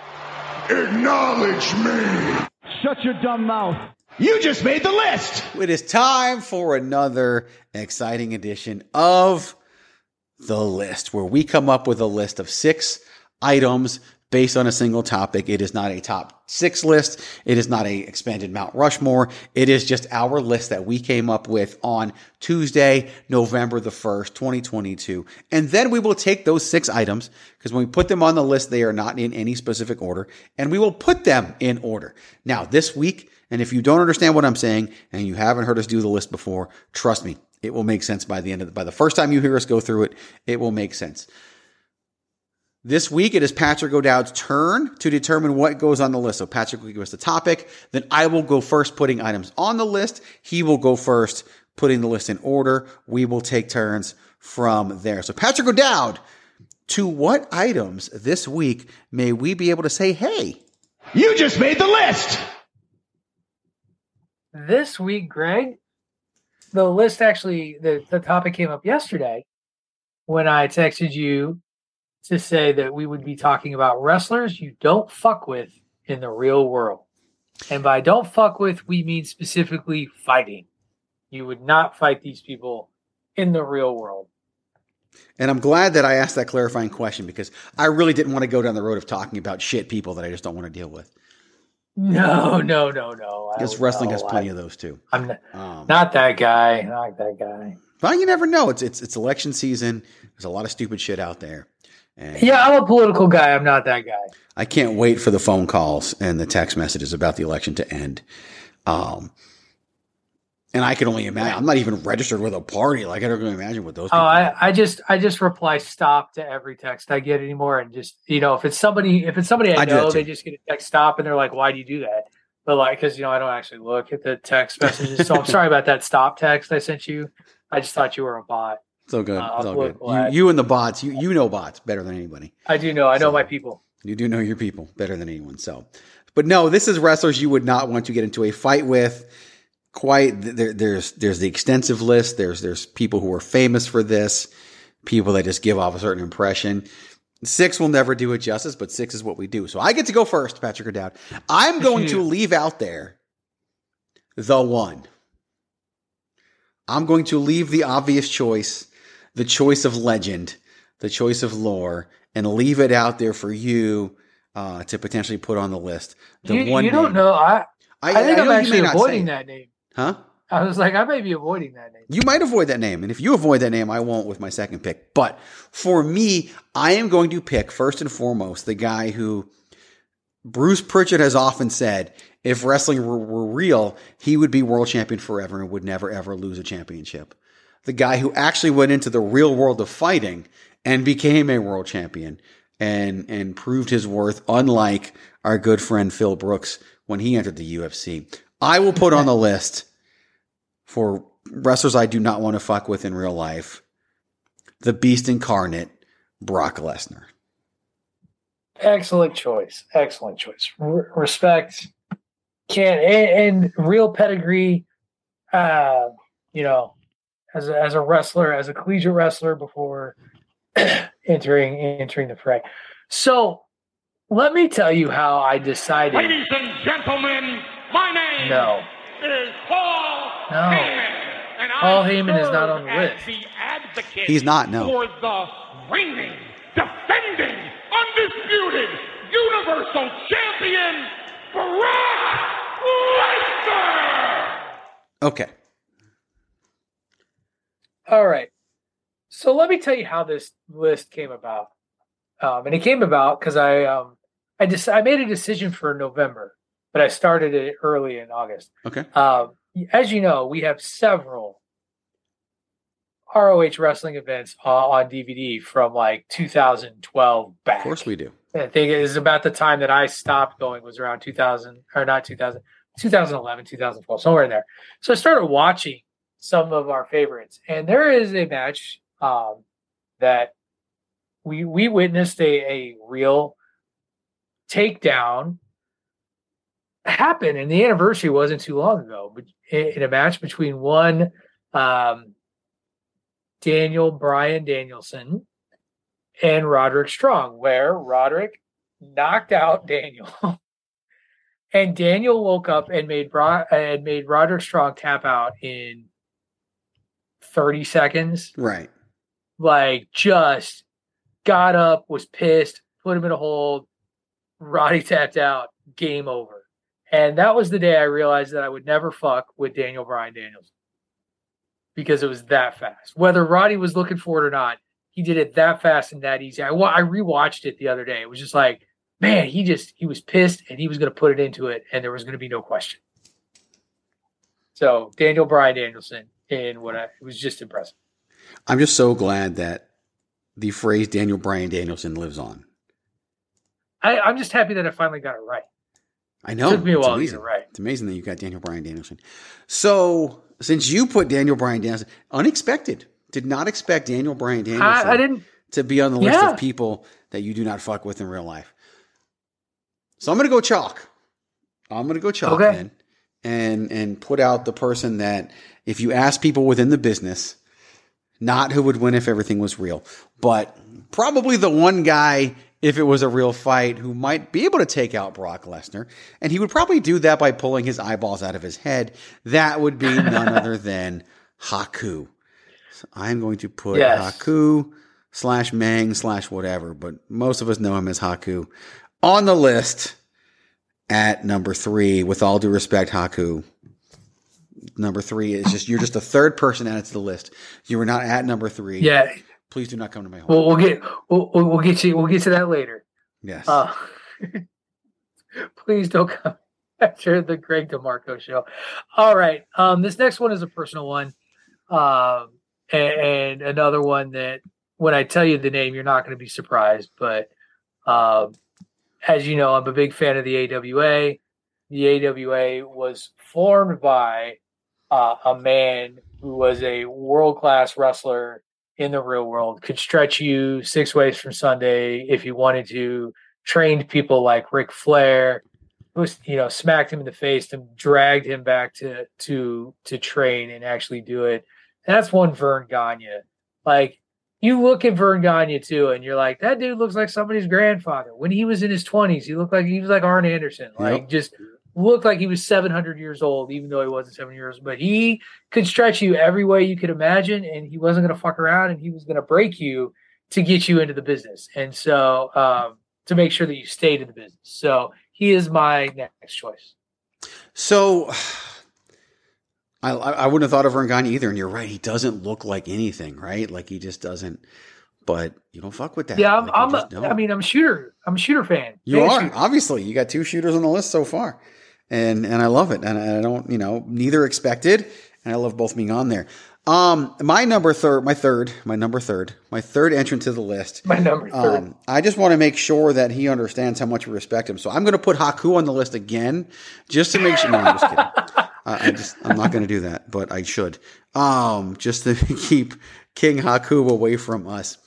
Acknowledge me. Shut your dumb mouth. You just made the list. It is time for another exciting edition of The List, where we come up with a list of six items based on a single topic. It is not a top six list. It is not a expanded Mount Rushmore. It is just our list that we came up with on Tuesday, November the 1st, 2022. And then we will take those six items because when we put them on the list, they are not in any specific order and we will put them in order. Now this week, and if you don't understand what I'm saying and you haven't heard us do the list before, trust me, it will make sense by the end of the, by the first time you hear us go through it, it will make sense. This week, it is Patrick O'Dowd's turn to determine what goes on the list. So Patrick will give us the topic. Then I will go first putting items on the list. He will go first putting the list in order. We will take turns from there. So Patrick O'Dowd, to what items this week may we be able to say, hey, you just made the list? This week, Greg, the list actually, the, the topic came up yesterday when I texted you to say that we would be talking about wrestlers you don't fuck with in the real world. And by don't fuck with, we mean specifically fighting. You would not fight these people in the real world. And I'm glad that I asked that clarifying question because I really didn't want to go down the road of talking about shit people that I just don't want to deal with. No, no, no, no. I guess wrestling has plenty I, of those too. I'm not, um, not that guy. Not that guy. Well, you never know. It's it's it's election season. There's a lot of stupid shit out there. And yeah, I'm a political guy. I'm not that guy. I can't wait for the phone calls and the text messages about the election to end. Um, and I can only imagine. I'm not even registered with a party. Like I don't even imagine what those. Oh, I, I just I just reply stop to every text I get anymore, and just you know if it's somebody if it's somebody I, I know, they just get a text stop, and they're like, "Why do you do that?" But like, because you know I don't actually look at the text messages, so I'm sorry about that stop text I sent you. I just thought you were a bot. So good. Uh, it's all good. You, you, and the bots, you, you know bots better than anybody. I do know. I know so, my people. You do know your people better than anyone. So, but no, this is wrestlers you would not want to get into a fight with. Quite there, there's there's the extensive list. There's there's people who are famous for this, people that just give off a certain impression. Six will never do it justice, but six is what we do. So I get to go first, Patrick O'Dowd. I'm going to leave out there the one. I'm going to leave the obvious choice the choice of legend, the choice of lore, and leave it out there for you uh, to potentially put on the list. The you, one you don't know. I I, I think I am actually avoiding that name. Huh? I was like, I may be avoiding that name. You might avoid that name. And if you avoid that name, I won't with my second pick. But for me, I am going to pick first and foremost the guy who Bruce Pritchard has often said if wrestling were, were real, he would be world champion forever and would never ever lose a championship the guy who actually went into the real world of fighting and became a world champion and and proved his worth unlike our good friend Phil Brooks when he entered the UFC. I will put on the list for wrestlers I do not want to fuck with in real life. The beast incarnate, Brock Lesnar. Excellent choice. Excellent choice. respect. Can and, and real pedigree. Uh, you know, as a, as a wrestler, as a collegiate wrestler before entering entering the fray. So let me tell you how I decided. Ladies and gentlemen, my name no. is Paul no. Heyman. And Paul I Heyman is not on the list. The He's not, no. For the reigning, defending, undisputed, universal champion, Brock Lesnar! Okay. All right. So let me tell you how this list came about. Um, and it came about because I um, I just I made a decision for November, but I started it early in August. Okay. Um, as you know, we have several ROH wrestling events uh, on DVD from like 2012 back. Of course, we do. I think it is about the time that I stopped going was around 2000 or not 2000, 2011, 2012, somewhere in there. So I started watching some of our favorites. And there is a match um, that we we witnessed a, a real takedown happen, and the anniversary wasn't too long ago. But in a match between one um, Daniel Bryan Danielson and Roderick Strong, where Roderick knocked out Daniel. and Daniel woke up and made Bro- and made Roderick Strong tap out in 30 seconds. Right. Like just got up, was pissed, put him in a hold. Roddy tapped out, game over. And that was the day I realized that I would never fuck with Daniel Bryan Danielson because it was that fast. Whether Roddy was looking for it or not, he did it that fast and that easy. I, I rewatched it the other day. It was just like, man, he just he was pissed and he was going to put it into it, and there was going to be no question. So Daniel Bryan Danielson in what I, it was just impressive. I'm just so glad that the phrase Daniel Bryan Danielson lives on. I, I'm just happy that I finally got it right. I know. It took me a It's while to amazing. get it right. It's amazing that you got Daniel Bryan Danielson. So, since you put Daniel Bryan Danielson, unexpected, did not expect Daniel Bryan Danielson I, I didn't. to be on the list Yeah. of people that you do not fuck with in real life. So I'm going to go chalk. I'm going to go chalk Okay. then, and and put out the person that if you ask people within the business, not who would win if everything was real, but probably the one guy if it was a real fight who might be able to take out Brock Lesnar, and he would probably do that by pulling his eyeballs out of his head. That would be none other than Haku. So I'm going to put Yes. Haku slash Meng slash whatever, but most of us know him as Haku on the list at number three. With all due respect, Haku. Number three is just you're just the third person added to the list. You were not at number three. Yeah, Please do not come to my home. we'll, we'll get we'll, we'll get you we'll get to that later. yes. Uh, please don't come after the Greg DeMarco show. All right. Um, this next one is a personal one. Um, and, and another one that when I tell you the name, you're not going to be surprised. But um, as you know, I'm a big fan of the AWA. The AWA was formed by uh, a man who was a world class wrestler in the real world, could stretch you six ways from Sunday if you wanted to, trained people like Ric Flair, who's you know smacked him in the face and dragged him back to to to train and actually do it. And that's one Verne Gagne. Like you look at Verne Gagne too, and you're like, that dude looks like somebody's grandfather. When he was in his twenties, he looked like he was like Arn Anderson. Like Yep. just looked like he was 700 years old, even though he wasn't seven years. But he could stretch you every way you could imagine, and he wasn't going to fuck around, and he was going to break you to get you into the business, and so um, to make sure that you stayed in the business. So he is my next choice. So I I wouldn't have thought of Gagne either, and you're right. He doesn't look like anything, right? Like he just doesn't. But you don't fuck with that. Yeah, I'm. Like, I'm a. I mean, I'm a shooter. I'm a shooter fan. You are shooter. obviously you got two shooters on the list so far, and and I love it, and I don't you know neither expected, and I love both being on there. Um, my number third, my third, my number third, my third entrant to the list. My number third. Um, I just want to make sure that he understands how much we respect him. So I'm going to put Haku on the list again, just to make sure. No, I'm just kidding. I, I just I'm not going to do that, but I should. Um, just to keep King Haku away from us.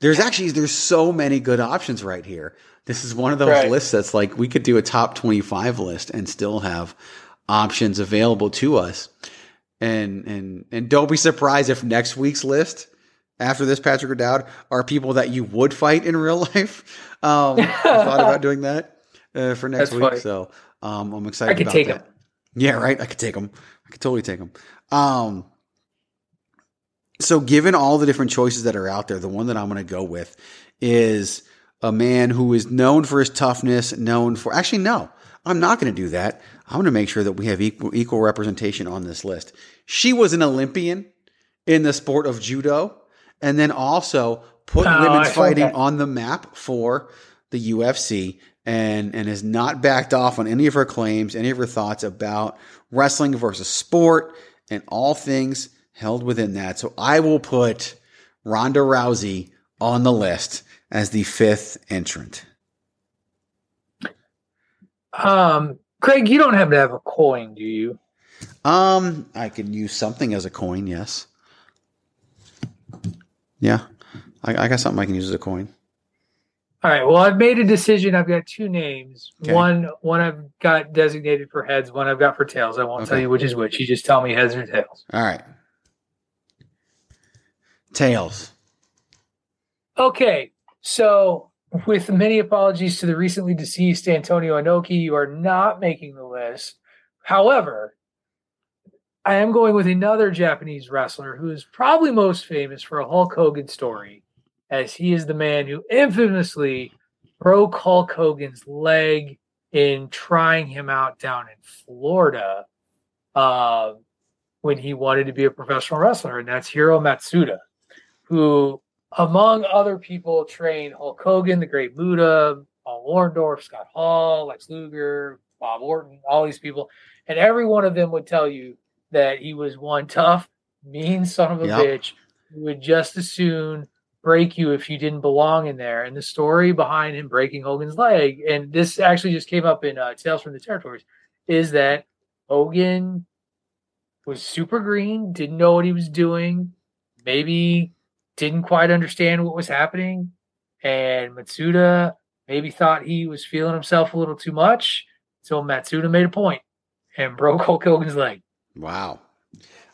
There's actually there's so many good options right here. This is one of those Right. lists that's like we could do a top 25 list and still have options available to us. And and and don't be surprised if next week's list after this Patrick O'Dowd are people that you would fight in real life. Um, I thought about doing that uh, for next That's week, funny. so um, I'm excited. I could about take that. him. Yeah, right. I could take them. I could totally take them. Um, so given all the different choices that are out there, the one that I'm going to go with is a man who is known for his toughness, known for actually no, I'm not going to do that. I'm going to make sure that we have equal equal representation on this list. She was an Olympian in the sport of judo, and then also put Oh, women's fighting that. on the map for the UFC and and has not backed off on any of her claims, any of her thoughts about wrestling versus sport and all things held within that. So I will put Ronda Rousey on the list as the fifth entrant. Um, Craig, you don't have to have a coin, do you? Um, I could use something as a coin, yes. Yeah, I, I got something I can use as a coin. All right. Well, I've made a decision. I've got two names. Okay. One, one I've got designated for heads. One I've got for tails. I won't tell you which is which. You just tell me heads or tails. All right. Tails. Okay. So with many apologies to the recently deceased Antonio Inoki, you are not making the list. However, I am going with another Japanese wrestler who is probably most famous for a Hulk Hogan story, as he is the man who infamously broke Hulk Hogan's leg in trying him out down in Florida uh, when he wanted to be a professional wrestler, and that's Hiro Matsuda, who, among other people, trained Hulk Hogan, the Great Muta, Paul Orndorff, Scott Hall, Lex Luger, Bob Orton, all these people, and every one of them would tell you that he was one tough, mean son of a Yep. bitch who would just as soon break you if you didn't belong in there. And the story behind him breaking Hogan's leg, and this actually just came up in uh, Tales from the Territories, is that Hogan was super green, didn't know what he was doing, maybe didn't quite understand what was happening, and Matsuda maybe thought he was feeling himself a little too much. So Matsuda made a point and broke Hulk Hogan's leg. Wow.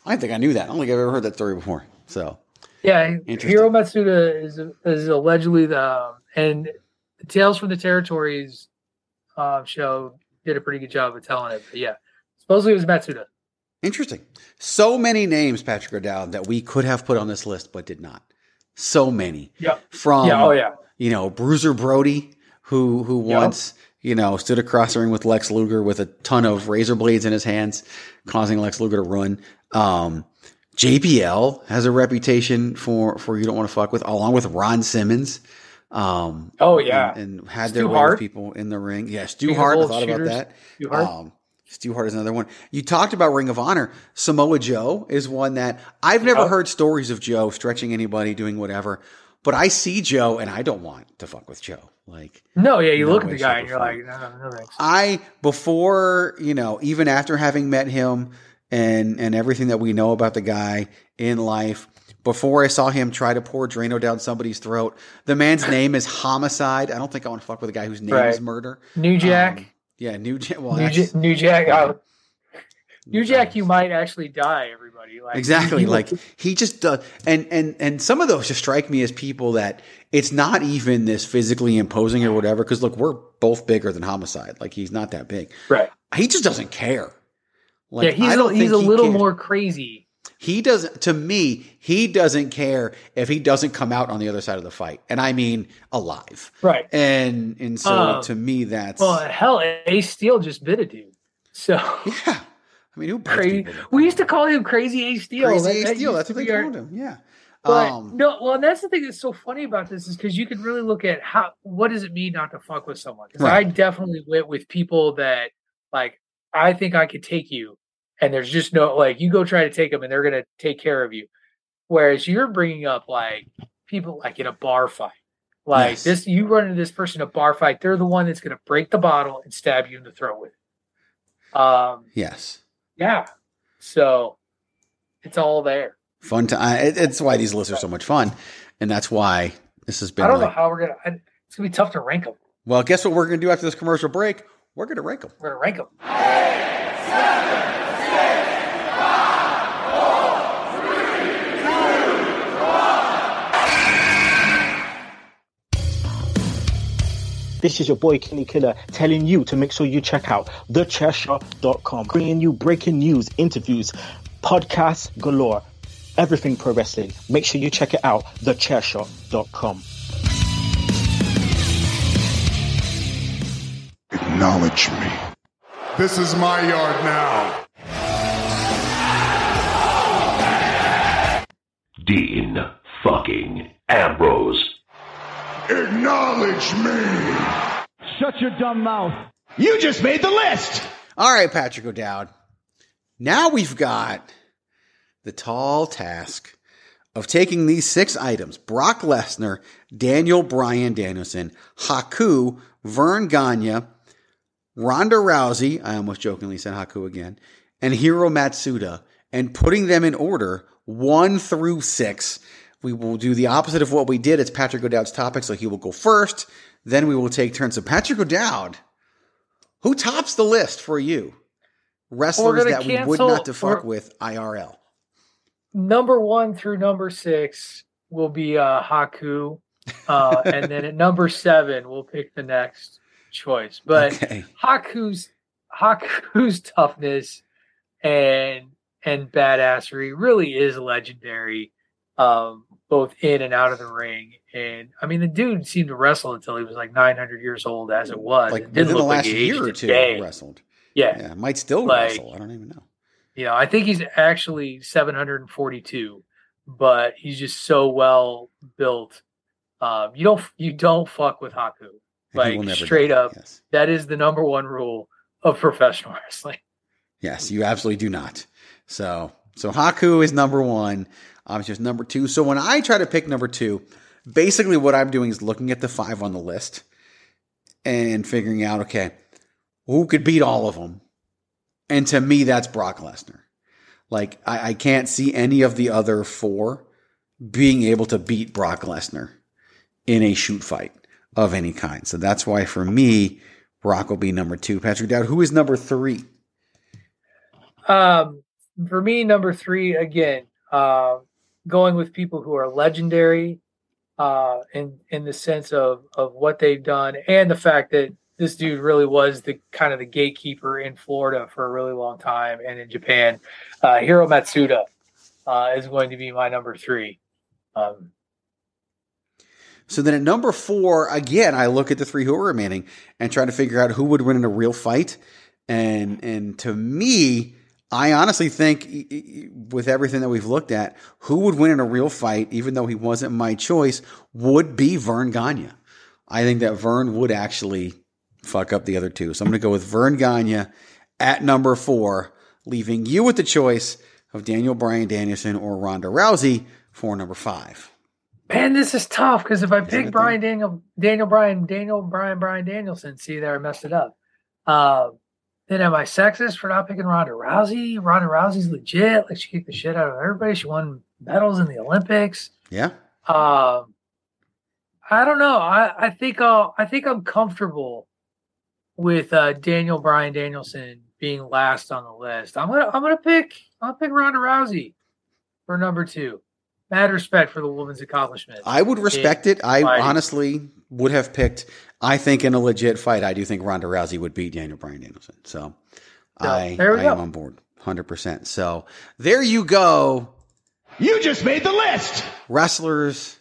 I think I knew that. I don't think I've ever heard that story before. So Yeah. Hiro Matsuda is is allegedly the and the Tales from the Territories uh, show did a pretty good job of telling it. But yeah, supposedly it was Matsuda. Interesting. So many names, Patrick O'Dowd, that we could have put on this list but did not. So many. Yeah. From Yeah, oh, yeah. you know, Bruiser Brody, who who Yep. once, you know, stood across the ring with Lex Luger with a ton of razor blades in his hands, causing Lex Luger to run. Um JBL has a reputation for for you don't want to fuck with, along with Ron Simmons. Um, Oh, yeah. and, and had Stu their way people in the ring. Yeah, Stu Hart. I thought about that. Stu Hart. Um, Stu Hart is another one. You talked about Ring of Honor. Samoa Joe is one that I've never Yep. heard stories of Joe stretching anybody, doing whatever. But I see Joe, and I don't want to fuck with Joe. Like No, yeah, you look at the guy and you're like, no, no, no thanks. I before you know, even after having met him and and everything that we know about the guy in life, before I saw him try to pour Drano down somebody's throat, the man's name is homicide. I don't think I want to fuck with a guy whose name is murder. New Jack. Um, yeah, New Jack. Well, New, Jack, New Jack. uh, New Jack, you might actually die. Everybody, like exactly like he just does and and and some of those just strike me as people that it's not even this physically imposing or whatever because look we're both bigger than homicide like he's not that big right. he just doesn't care like yeah, he's a, he's a little cares. more crazy. He doesn't to me he doesn't care if he doesn't come out on the other side of the fight and i mean alive Right. and and so Um, to me that's Well, hell, Ace Steel just bit a dude. So yeah i mean who crazy. We used to call him Crazy Ace Steel. crazy Ace that Steel, that's what they our- called him yeah But um no, well, that's the thing that's so funny about this is because you can really look at how what does it mean not to fuck with someone? Because I definitely went with people that like I think I could take you, and there's just no like you go try to take them and they're gonna take care of you. Whereas you're bringing up like people like in a bar fight, like Yes. this you run into this person in a bar fight, they're the one that's gonna break the bottle and stab you in the throat with it. Um, yes yeah, so it's all there. fun time. It, it's why these lists are so much fun, and that's why this has been. I don't know how we're gonna. I, it's gonna be tough to rank them. well, guess what we're going to do after this commercial break? We're going to rank them. We're gonna rank them. This is your boy Kenny Killer telling you to make sure you check out thechairshot.com, bringing you breaking news, interviews, podcasts galore, everything pro wrestling. Make sure you check it out, thechairshot.com. Acknowledge me. This is my yard now. Dean fucking Ambrose. Acknowledge me. Shut your dumb mouth. You just made the list. All right, Patrick O'Dowd. Now we've got the tall task of taking these six items Brock Lesnar, Daniel Bryan Danielson, Haku, Verne Gagne, Ronda Rousey, I almost jokingly said Haku again, and Hiro Matsuda, and putting them in order one through six. We will do the opposite of what we did. It's Patrick O'Dowd's topic, so he will go first. Then we will take turns. So, Patrick O'Dowd, who tops the list for you? Wrestlers that we would not to fuck with IRL. Number one through number six will be uh, Haku. Uh, and then at number seven, we'll pick the next choice. But Okay. Haku's Haku's toughness and and badassery really is legendary, um, both in and out of the ring. And I mean, the dude seemed to wrestle until he was like 900 years old, as it was. Like It didn't within the look like he year or two, day. wrestled. Yeah. Yeah, might still Like- wrestle. I don't even know. You know, I think he's actually 742, but he's just so well built. Um, you don't you don't fuck with Haku. And he will Like straight up, that is the number one rule of professional wrestling. Yes, you absolutely do not. So, so Haku is number one. Obviously, it's number two. So when I try to pick number two, basically what I'm doing is looking at the five on the list and figuring out, okay, who could beat all of them? And to me, that's Brock Lesnar. Like, I, I can't see any of the other four being able to beat Brock Lesnar in a shoot fight of any kind. So that's why for me, Brock will be number two. Patrick Dowd, who is number three? Um, for me, number three again, uh, going with people who are legendary, uh, in in the sense of of what they've done and the fact that this dude really was the kind of the gatekeeper in Florida for a really long time and in Japan. Uh, Hiro Matsuda uh, is going to be my number three. Um, So then at number four, again, I look at the three who are remaining and try to figure out who would win in a real fight. And and to me, I honestly think with everything that we've looked at, who would win in a real fight, even though he wasn't my choice, would be Verne Gagne. I think that Verne would actually fuck up the other two. So I'm going to go with Verne Gagne at number four, leaving you with the choice of Daniel Bryan Danielson or Ronda Rousey for number five. Man, this is tough because if I pick Brian Daniel, Daniel Bryan, Daniel Bryan, Brian Danielson, see there I messed it up. Uh, then am I sexist for not picking Ronda Rousey? Ronda Rousey's legit. Like she kicked the shit out of everybody. She won medals in the Olympics. Yeah. Um, I don't know. I, I think I'll, I think I'm comfortable with uh, Daniel Bryan Danielson being last on the list. I'm gonna I'm gonna pick I'll pick Ronda Rousey for number two. Mad respect for the woman's accomplishment. I would respect in it. I honestly would have picked. I think in a legit fight, I do think Ronda Rousey would beat Daniel Bryan Danielson. So I, I am on board, hundred percent. So there you go, You just made the list. wrestlers.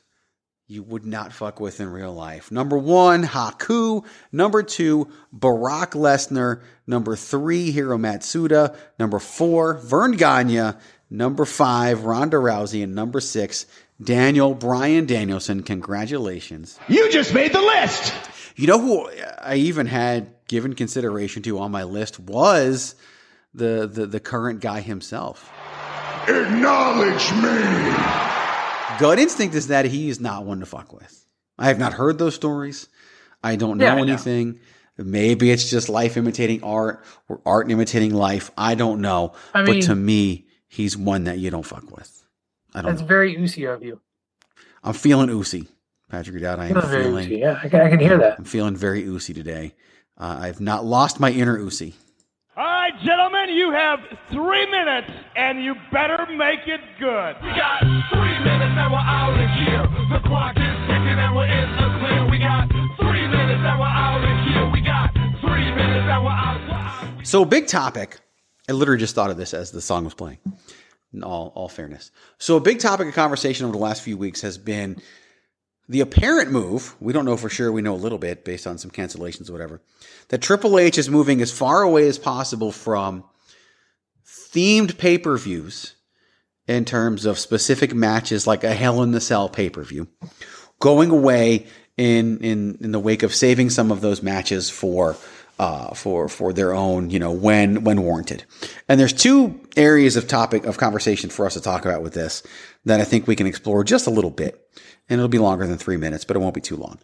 You would not fuck with in real life. Number one, Haku. Number two, Brock Lesnar. Number three, Hiro Matsuda. Number four, Verne Gagne. Number five, Ronda Rousey. And number six, Daniel Bryan Danielson. Congratulations. You just made the list. You know who I even had given consideration to on my list was the the, the current guy himself. Acknowledge me. Gut instinct is that he is not one to fuck with. I have not heard those stories. I don't know Yeah, I know. anything. Maybe it's just life imitating art or art imitating life. I don't know. I but to me, he's one that you don't fuck with. I don't That's know. very oozy of you. I'm feeling oozy. Patrick Dowd, I am Feeling very feeling oozy. Yeah, I can, I can hear that. I'm feeling very oozy today. Uh, I've not lost my inner oozy. All right, gentlemen, you have three minutes, and you better make it good. We got three minutes, and we're out of here. The clock is ticking, and we're in the clear. We got three minutes, and we're out of here. We got three minutes, and we're out. So, big topic. I literally just thought of this as the song was playing. In all, all fairness. So, a big topic of conversation over the last few weeks has been the apparent move. We don't know for sure. We know a little bit based on some cancellations or whatever. That Triple H is moving as far away as possible from themed pay per views in terms of specific matches, like a Hell in the Cell pay per view, going away in in in the wake of saving some of those matches for uh, for for their own, you know, when when warranted. And there's two areas of topic of conversation for us to talk about with this that I think we can explore just a little bit, and it'll be longer than three minutes, but it won't be too long.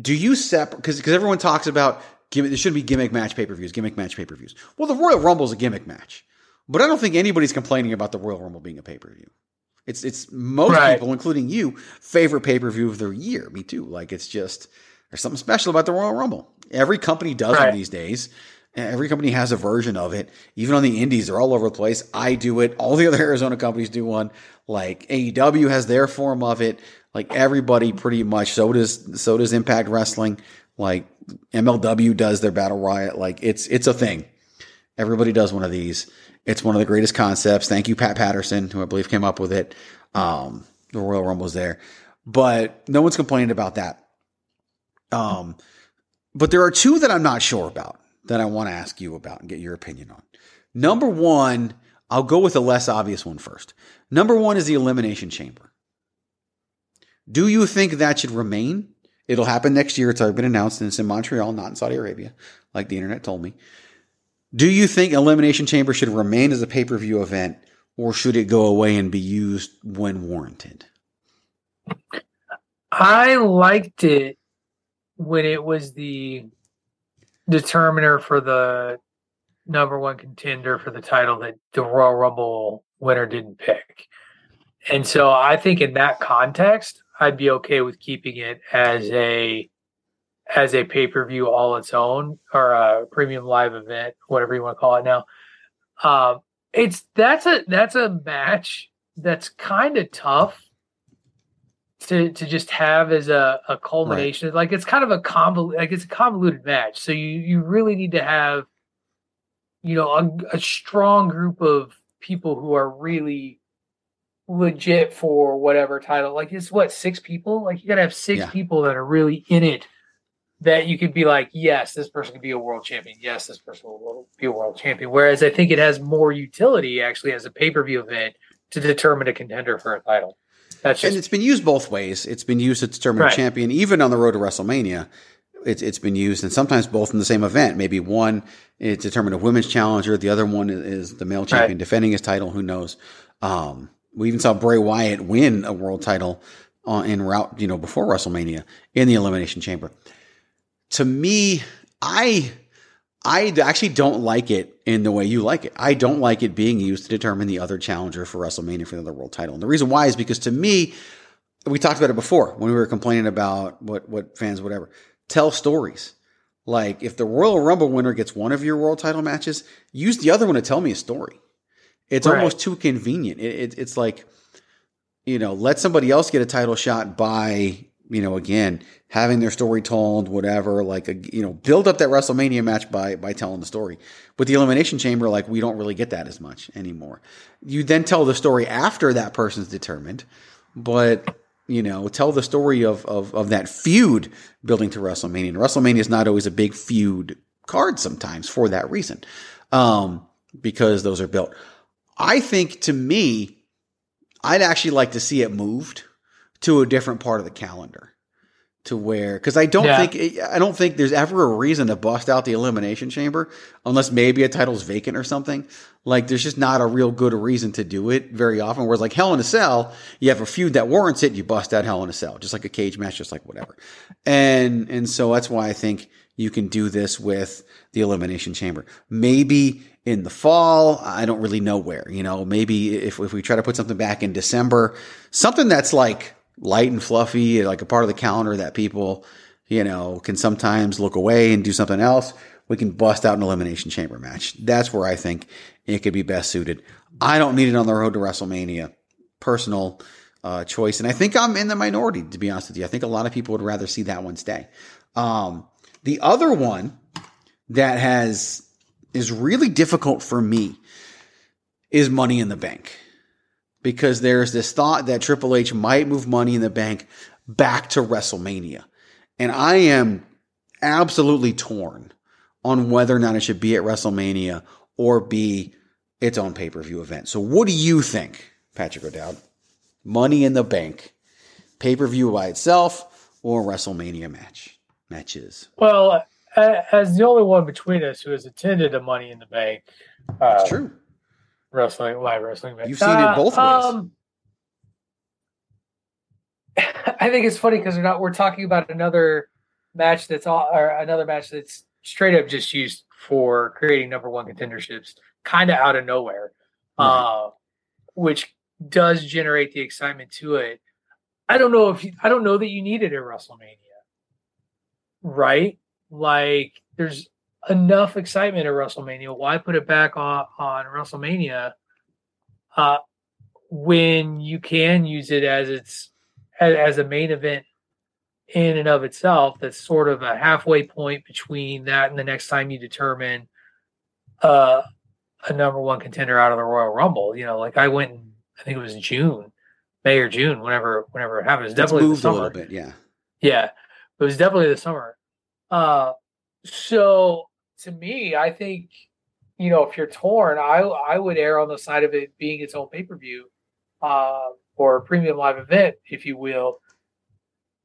Do you separate because because everyone talks about gimmick, there should be gimmick match pay per views, gimmick match pay per views. Well, the Royal Rumble is a gimmick match, but I don't think anybody's complaining about the Royal Rumble being a pay per view. It's it's most Right. people, including you, favorite pay per view of their year. Me too. Like it's just there's something special about the Royal Rumble. Every company does Right. it these days. Every company has a version of it. Even on the indies, they're all over the place. I do it. All the other Arizona companies do one. Like AEW has their form of it. Like everybody pretty much. So does so does Impact Wrestling. Like MLW does their Battle Riot. Like it's it's a thing. Everybody does one of these. It's one of the greatest concepts. Thank you, Pat Patterson, who I believe came up with it. Um, the Royal Rumble's there, but no one's complaining about that. Um, but there are two that I'm not sure about that I want to ask you about and get your opinion on. Number one, I'll go with the less obvious one first. Number one is the Elimination Chamber. Do you think that should remain? It'll happen next year. It's already been announced, and it's in Montreal, not in Saudi Arabia, like the internet told me. Do you think Elimination Chamber should remain as a pay per view event, or should it go away and be used when warranted? I liked it when it was the determiner for the number one contender for the title that the Royal Rumble winner didn't pick. And so I think in that context, I'd be okay with keeping it as a as a pay per view all its own or a premium live event, whatever you want to call it now. Um, it's that's a that's a match that's kind of tough to to just have as a, a culmination. Right. Like it's kind of a convol like it's a convoluted match. So you you really need to have you know a, a strong group of people who are really legit for whatever title. Like it's what six people. Like you got to have six yeah. people that are really in it. That you could be like, yes, this person could be a world champion. Yes, this person will be a world champion. Whereas I think it has more utility actually as a pay per view event to determine a contender for a title. That's just, and it's been used both ways. It's been used to determine right. a champion, even on the road to WrestleMania. It's it's been used, and sometimes both in the same event. Maybe one is determined a women's challenger, the other one is the male champion right. defending his title. Who knows? Um, we even saw Bray Wyatt win a world title on, in route, you know, before WrestleMania in the Elimination Chamber. To me, I I actually don't like it in the way you like it. I don't like it being used to determine the other challenger for WrestleMania for the other world title. And the reason why is because to me, we talked about it before when we were complaining about what, what fans, whatever, tell stories. Like if the Royal Rumble winner gets one of your world title matches, use the other one to tell me a story. It's right. almost too convenient. It, it, it's like, you know, let somebody else get a title shot by you know, again, having their story told, whatever, like, a, you know, build up that WrestleMania match by, by telling the story. With the Elimination Chamber, like, we don't really get that as much anymore. You then tell the story after that person's determined, but, you know, tell the story of, of, of that feud building to WrestleMania. And WrestleMania is not always a big feud card sometimes for that reason, um, because those are built. I think to me, I'd actually like to see it moved to a different part of the calendar to where because I don't yeah. think I don't think there's ever a reason to bust out the elimination chamber unless maybe a title's vacant or something. Like there's just not a real good reason to do it very often. Whereas like Hell in a Cell, you have a feud that warrants it, you bust out Hell in a Cell, just like a cage match, just like whatever. And and so that's why I think you can do this with the elimination chamber. Maybe in the fall, I don't really know where. You know, maybe if if we try to put something back in December, something that's like light and fluffy, like a part of the calendar that people, you know, can sometimes look away and do something else, we can bust out an elimination chamber match. That's where I think it could be best suited. I don't need it on the road to WrestleMania. Personal uh, choice. And I think I'm in the minority, to be honest with you. I think a lot of people would rather see that one stay. Um, the other one that has is really difficult for me is Money in the Bank because there's this thought that Triple H might move money in the bank back to WrestleMania. And I am absolutely torn on whether or not it should be at WrestleMania or be its own pay per view event. So, what do you think, Patrick O'Dowd? Money in the Bank, pay per view by itself, or WrestleMania match matches? Well, as the only one between us who has attended a Money in the Bank, uh, true wrestling, live wrestling. Match. You've seen uh, it both ways. Um, I think it's funny because we're not we're talking about another match that's all or another match that's straight up just used for creating number one contenderships, kind of out of nowhere, uh, which does generate the excitement to it. I don't know if you, I don't know that you need it at WrestleMania, right? Like, there's enough excitement at WrestleMania. Why put it back on, on WrestleMania uh, when you can use it as its as, as a main event in and of itself that's sort of a halfway point between that and the next time you determine uh, a number one contender out of the Royal Rumble. You know, like I went, in, I think it was June, May or June, whenever whenever it happened. It was definitely moved the a little bit, yeah. Yeah, it was definitely the summer. Uh, so to me, I think you know if you're torn, I I would err on the side of it being its own pay per view, uh, or a premium live event, if you will,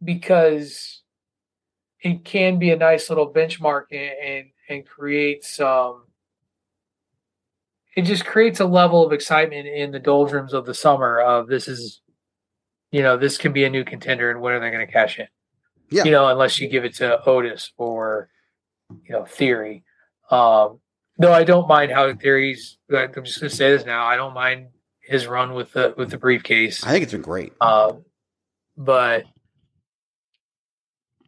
because it can be a nice little benchmark and and, and create some. It just creates a level of excitement in the doldrums of the summer. Of this is, you know, this can be a new contender, and when are they going to cash in? Yeah. You know, unless you give it to Otis or, you know, Theory. Um, though I don't mind how theories. like, I'm just going to say this now. I don't mind his run with the with the briefcase. I think it's been great. Um, but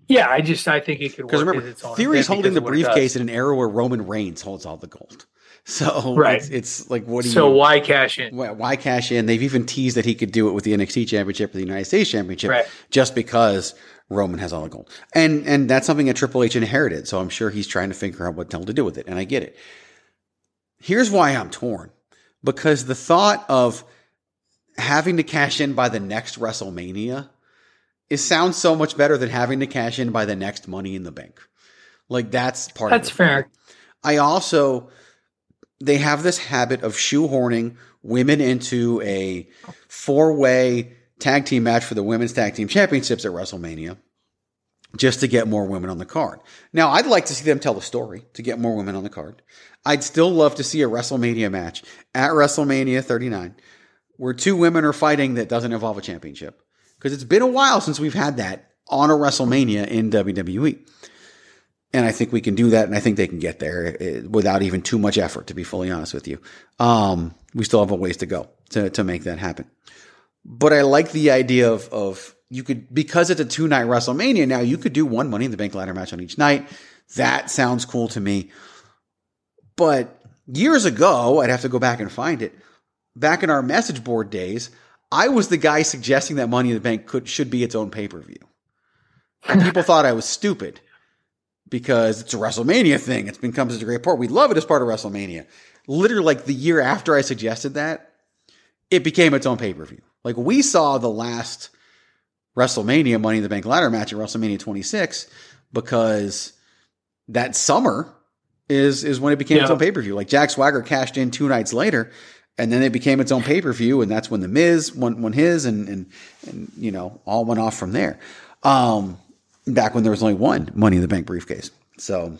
yeah, I just I think it could work remember, its own Theory's holding the because of what it briefcase in an era where Roman Reigns holds all the gold. So Right. it's, it's like, what do So you? So why cash in? Why, why cash in? They've even teased that he could do it with the NXT Championship or the United States Championship, Right. just because Roman has all the gold, and and that's something that Triple H inherited. So I'm sure he's trying to figure out what the hell to do with it, and I get it. Here's why I'm torn, because the thought of having to cash in by the next WrestleMania it sounds so much better than having to cash in by the next Money in the Bank. Like that's part That's of it. fair. I also they have this habit of shoehorning women into a four-way tag team match for the women's tag team championships at WrestleMania just to get more women on the card. Now, I'd like to see them tell the story to get more women on the card. I'd still love to see a WrestleMania match at WrestleMania 39 where two women are fighting that doesn't involve a championship because it's been a while since we've had that on a WrestleMania in WWE. And I think we can do that, and I think they can get there eh, without even too much effort. To be fully honest with you, um, we still have a ways to go to to make that happen. But I like the idea of of you could because it's a two night WrestleMania now. You could do one Money in the Bank ladder match on each night. That sounds cool to me. But years ago, I'd have to go back and find it. Back in our message board days, I was the guy suggesting that Money in the Bank could should be its own pay per view. People thought I was stupid because it's a WrestleMania thing. It's become such a great part. We love it as part of WrestleMania. Literally, like the year after I suggested that, it became its own pay per view. Like we saw the last WrestleMania Money in the Bank ladder match at WrestleMania 26 because that summer is is when it became its own pay per view. Like Jack Swagger cashed in two nights later, and then it became its own pay per view, and that's when the Miz won, won his, and and and you know all went off from there. Um, back when there was only one Money in the Bank briefcase, so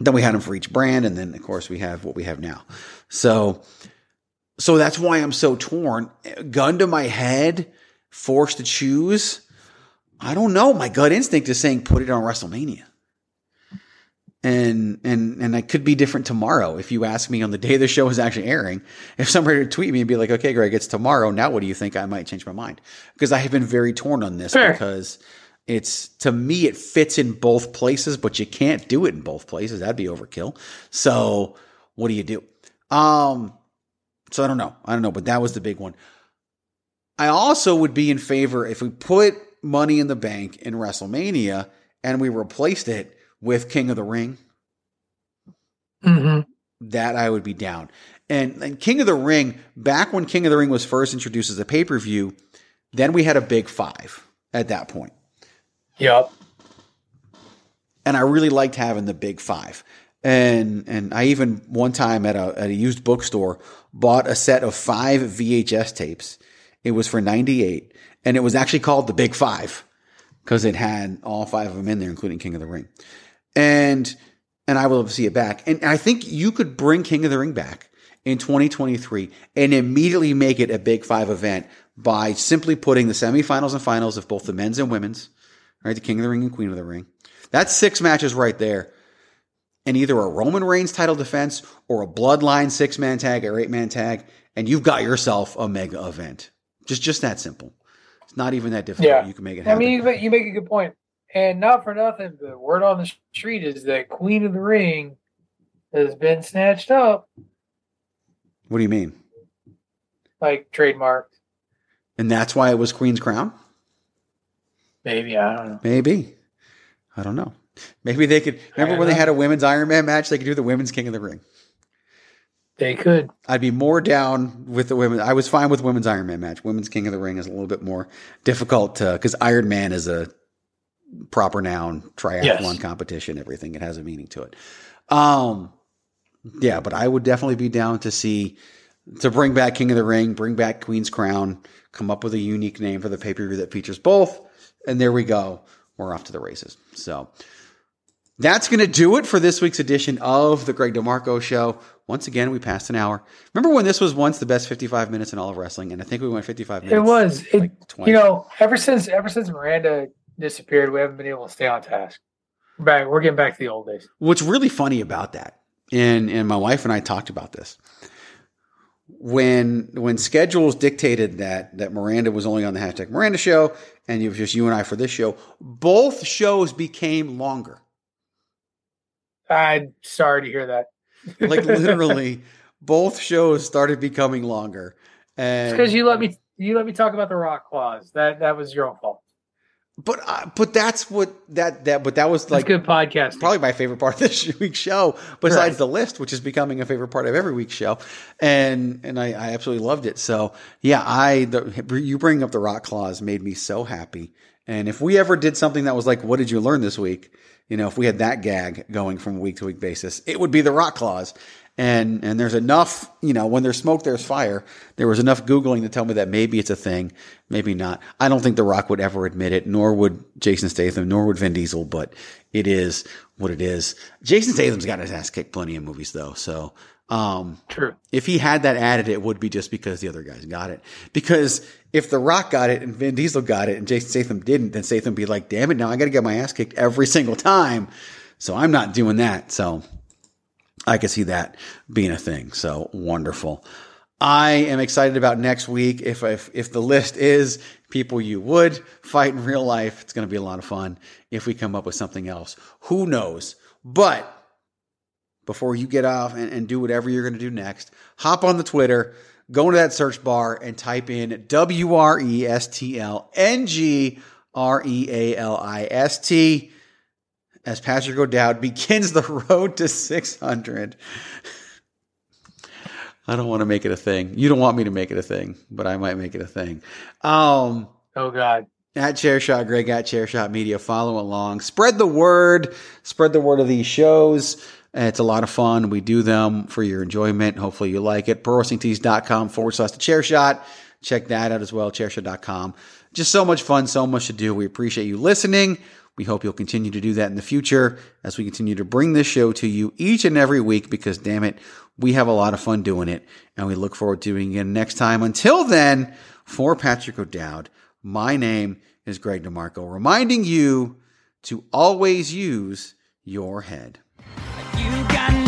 then we had them for each brand, and then of course we have what we have now. So so that's why I'm so torn. Gun to my head, forced to choose. I don't know. My gut instinct is saying put it on WrestleMania. And and and I could be different tomorrow if you ask me on the day the show is actually airing. If somebody would tweet me and be like, "Okay, Greg, it's tomorrow. Now, what do you think?" I might change my mind because I have been very torn on this because it's to me it fits in both places, but you can't do it in both places. That'd be overkill. So what do you do? Um, so I don't know. I don't know, but that was the big one. I also would be in favor if we put Money in the Bank in WrestleMania and we replaced it with King of the Ring. Mhm. That I would be down. And, and King of the Ring, back when King of the Ring was first introduced as a pay per view, then we had a big five at that point. Yep. and I really liked having the big five. And and I even one time at a at a used bookstore bought a set of five VHS tapes. It was for ninety eight, and it was actually called the Big Five because it had all five of them in there, including King of the Ring. And and I will see it back. And I think you could bring King of the Ring back in 2023 and immediately make it a Big Five event by simply putting the semifinals and finals of both the men's and women's, right? The King of the Ring and Queen of the Ring. That's six matches right there. And either a Roman Reigns title defense or a Bloodline six man tag or eight man tag, and you've got yourself a mega event. Just just that simple. It's not even that difficult. Yeah. You can make it happen. I mean, you make, you make a good point. And not for nothing, the word on the street is that Queen of the Ring has been snatched up, what do you mean? like trademarked. And that's why it was Queen's Crown? Maybe I don't know. Maybe. I don't know. Maybe they could. Remember when they had a women's Iron Man match? They could do the women's King of the Ring. They could. I'd be more down with the women. I was fine with women's Iron Man match. Women's King of the Ring is a little bit more difficult because Iron Man is a proper noun triathlon Yes. competition. Everything it has a meaning to it. Um, yeah, but I would definitely be down to see to bring back King of the Ring, bring back Queen's Crown, come up with a unique name for the pay per view that features both, and there we go. We're off to the races. So. That's going to do it for this week's edition of the Greg DeMarco Show. Once again, we passed an hour. Remember when this was once the best 55 minutes in all of wrestling? And I think we went 55 minutes. It was. It, twice. you know, ever since ever since Miranda disappeared, we haven't been able to stay on task. We're back. We're getting back to the old days. What's really funny about that, and and my wife and I talked about this. When when schedules dictated that that Miranda was only on the hashtag Miranda show, and it was just you and I for this show, both shows became longer. I'm sorry to hear that. Like literally, both shows started becoming longer. And because you let me you let me talk about the rock clause. That that was your own fault. But uh, but that's what that that but that was That's like good podcast. probably my favorite part of this week's show, besides Right. the list, which is becoming a favorite part of every week's show, and and I, I absolutely loved it. So yeah, I the, you bringing up the rock clause made me so happy. And if we ever did something that was like, what did you learn this week? You know, if we had that gag going from a week to week basis, it would be the rock clause. And and there's enough, you know, when there's smoke, there's fire. There was enough googling to tell me that maybe it's a thing, maybe not. I don't think The Rock would ever admit it, nor would Jason Statham, nor would Vin Diesel. But it is what it is. Jason Statham's got his ass kicked plenty of movies though, so um, True. if he had that added, it would be just because the other guys got it. Because if The Rock got it and Vin Diesel got it and Jason Statham didn't, then Statham would be like, damn it, now I got to get my ass kicked every single time. So I'm not doing that. So I could see that being a thing. So wonderful. I am excited about next week. If, if, if the list is people you would fight in real life, it's going to be a lot of fun. If we come up with something else, who knows? But before you get off and, and do whatever you're going to do next, hop on the Twitter, go into that search bar and type in W R E S T L N G R E A L I S T as Patrick O'Dowd begins the road to 600. I don't want to make it a thing. You don't want me to make it a thing, but I might make it a thing. Um, Oh God. at Chairshot Greg at Chairshot Media. Follow along. Spread the word. Spread the word of these shows. It's a lot of fun. We do them for your enjoyment. Hopefully you like it. ProWrestlingTees.com forward slash the chair shot. Check that out as well. Chairshot.com. Just so much fun, so much to do. We appreciate you listening. We hope you'll continue to do that in the future as we continue to bring this show to you each and every week because damn it, we have a lot of fun doing it and we look forward to doing it next time. Until then, for Patrick O'Dowd, my name is Greg DeMarco, reminding you to always use your head. You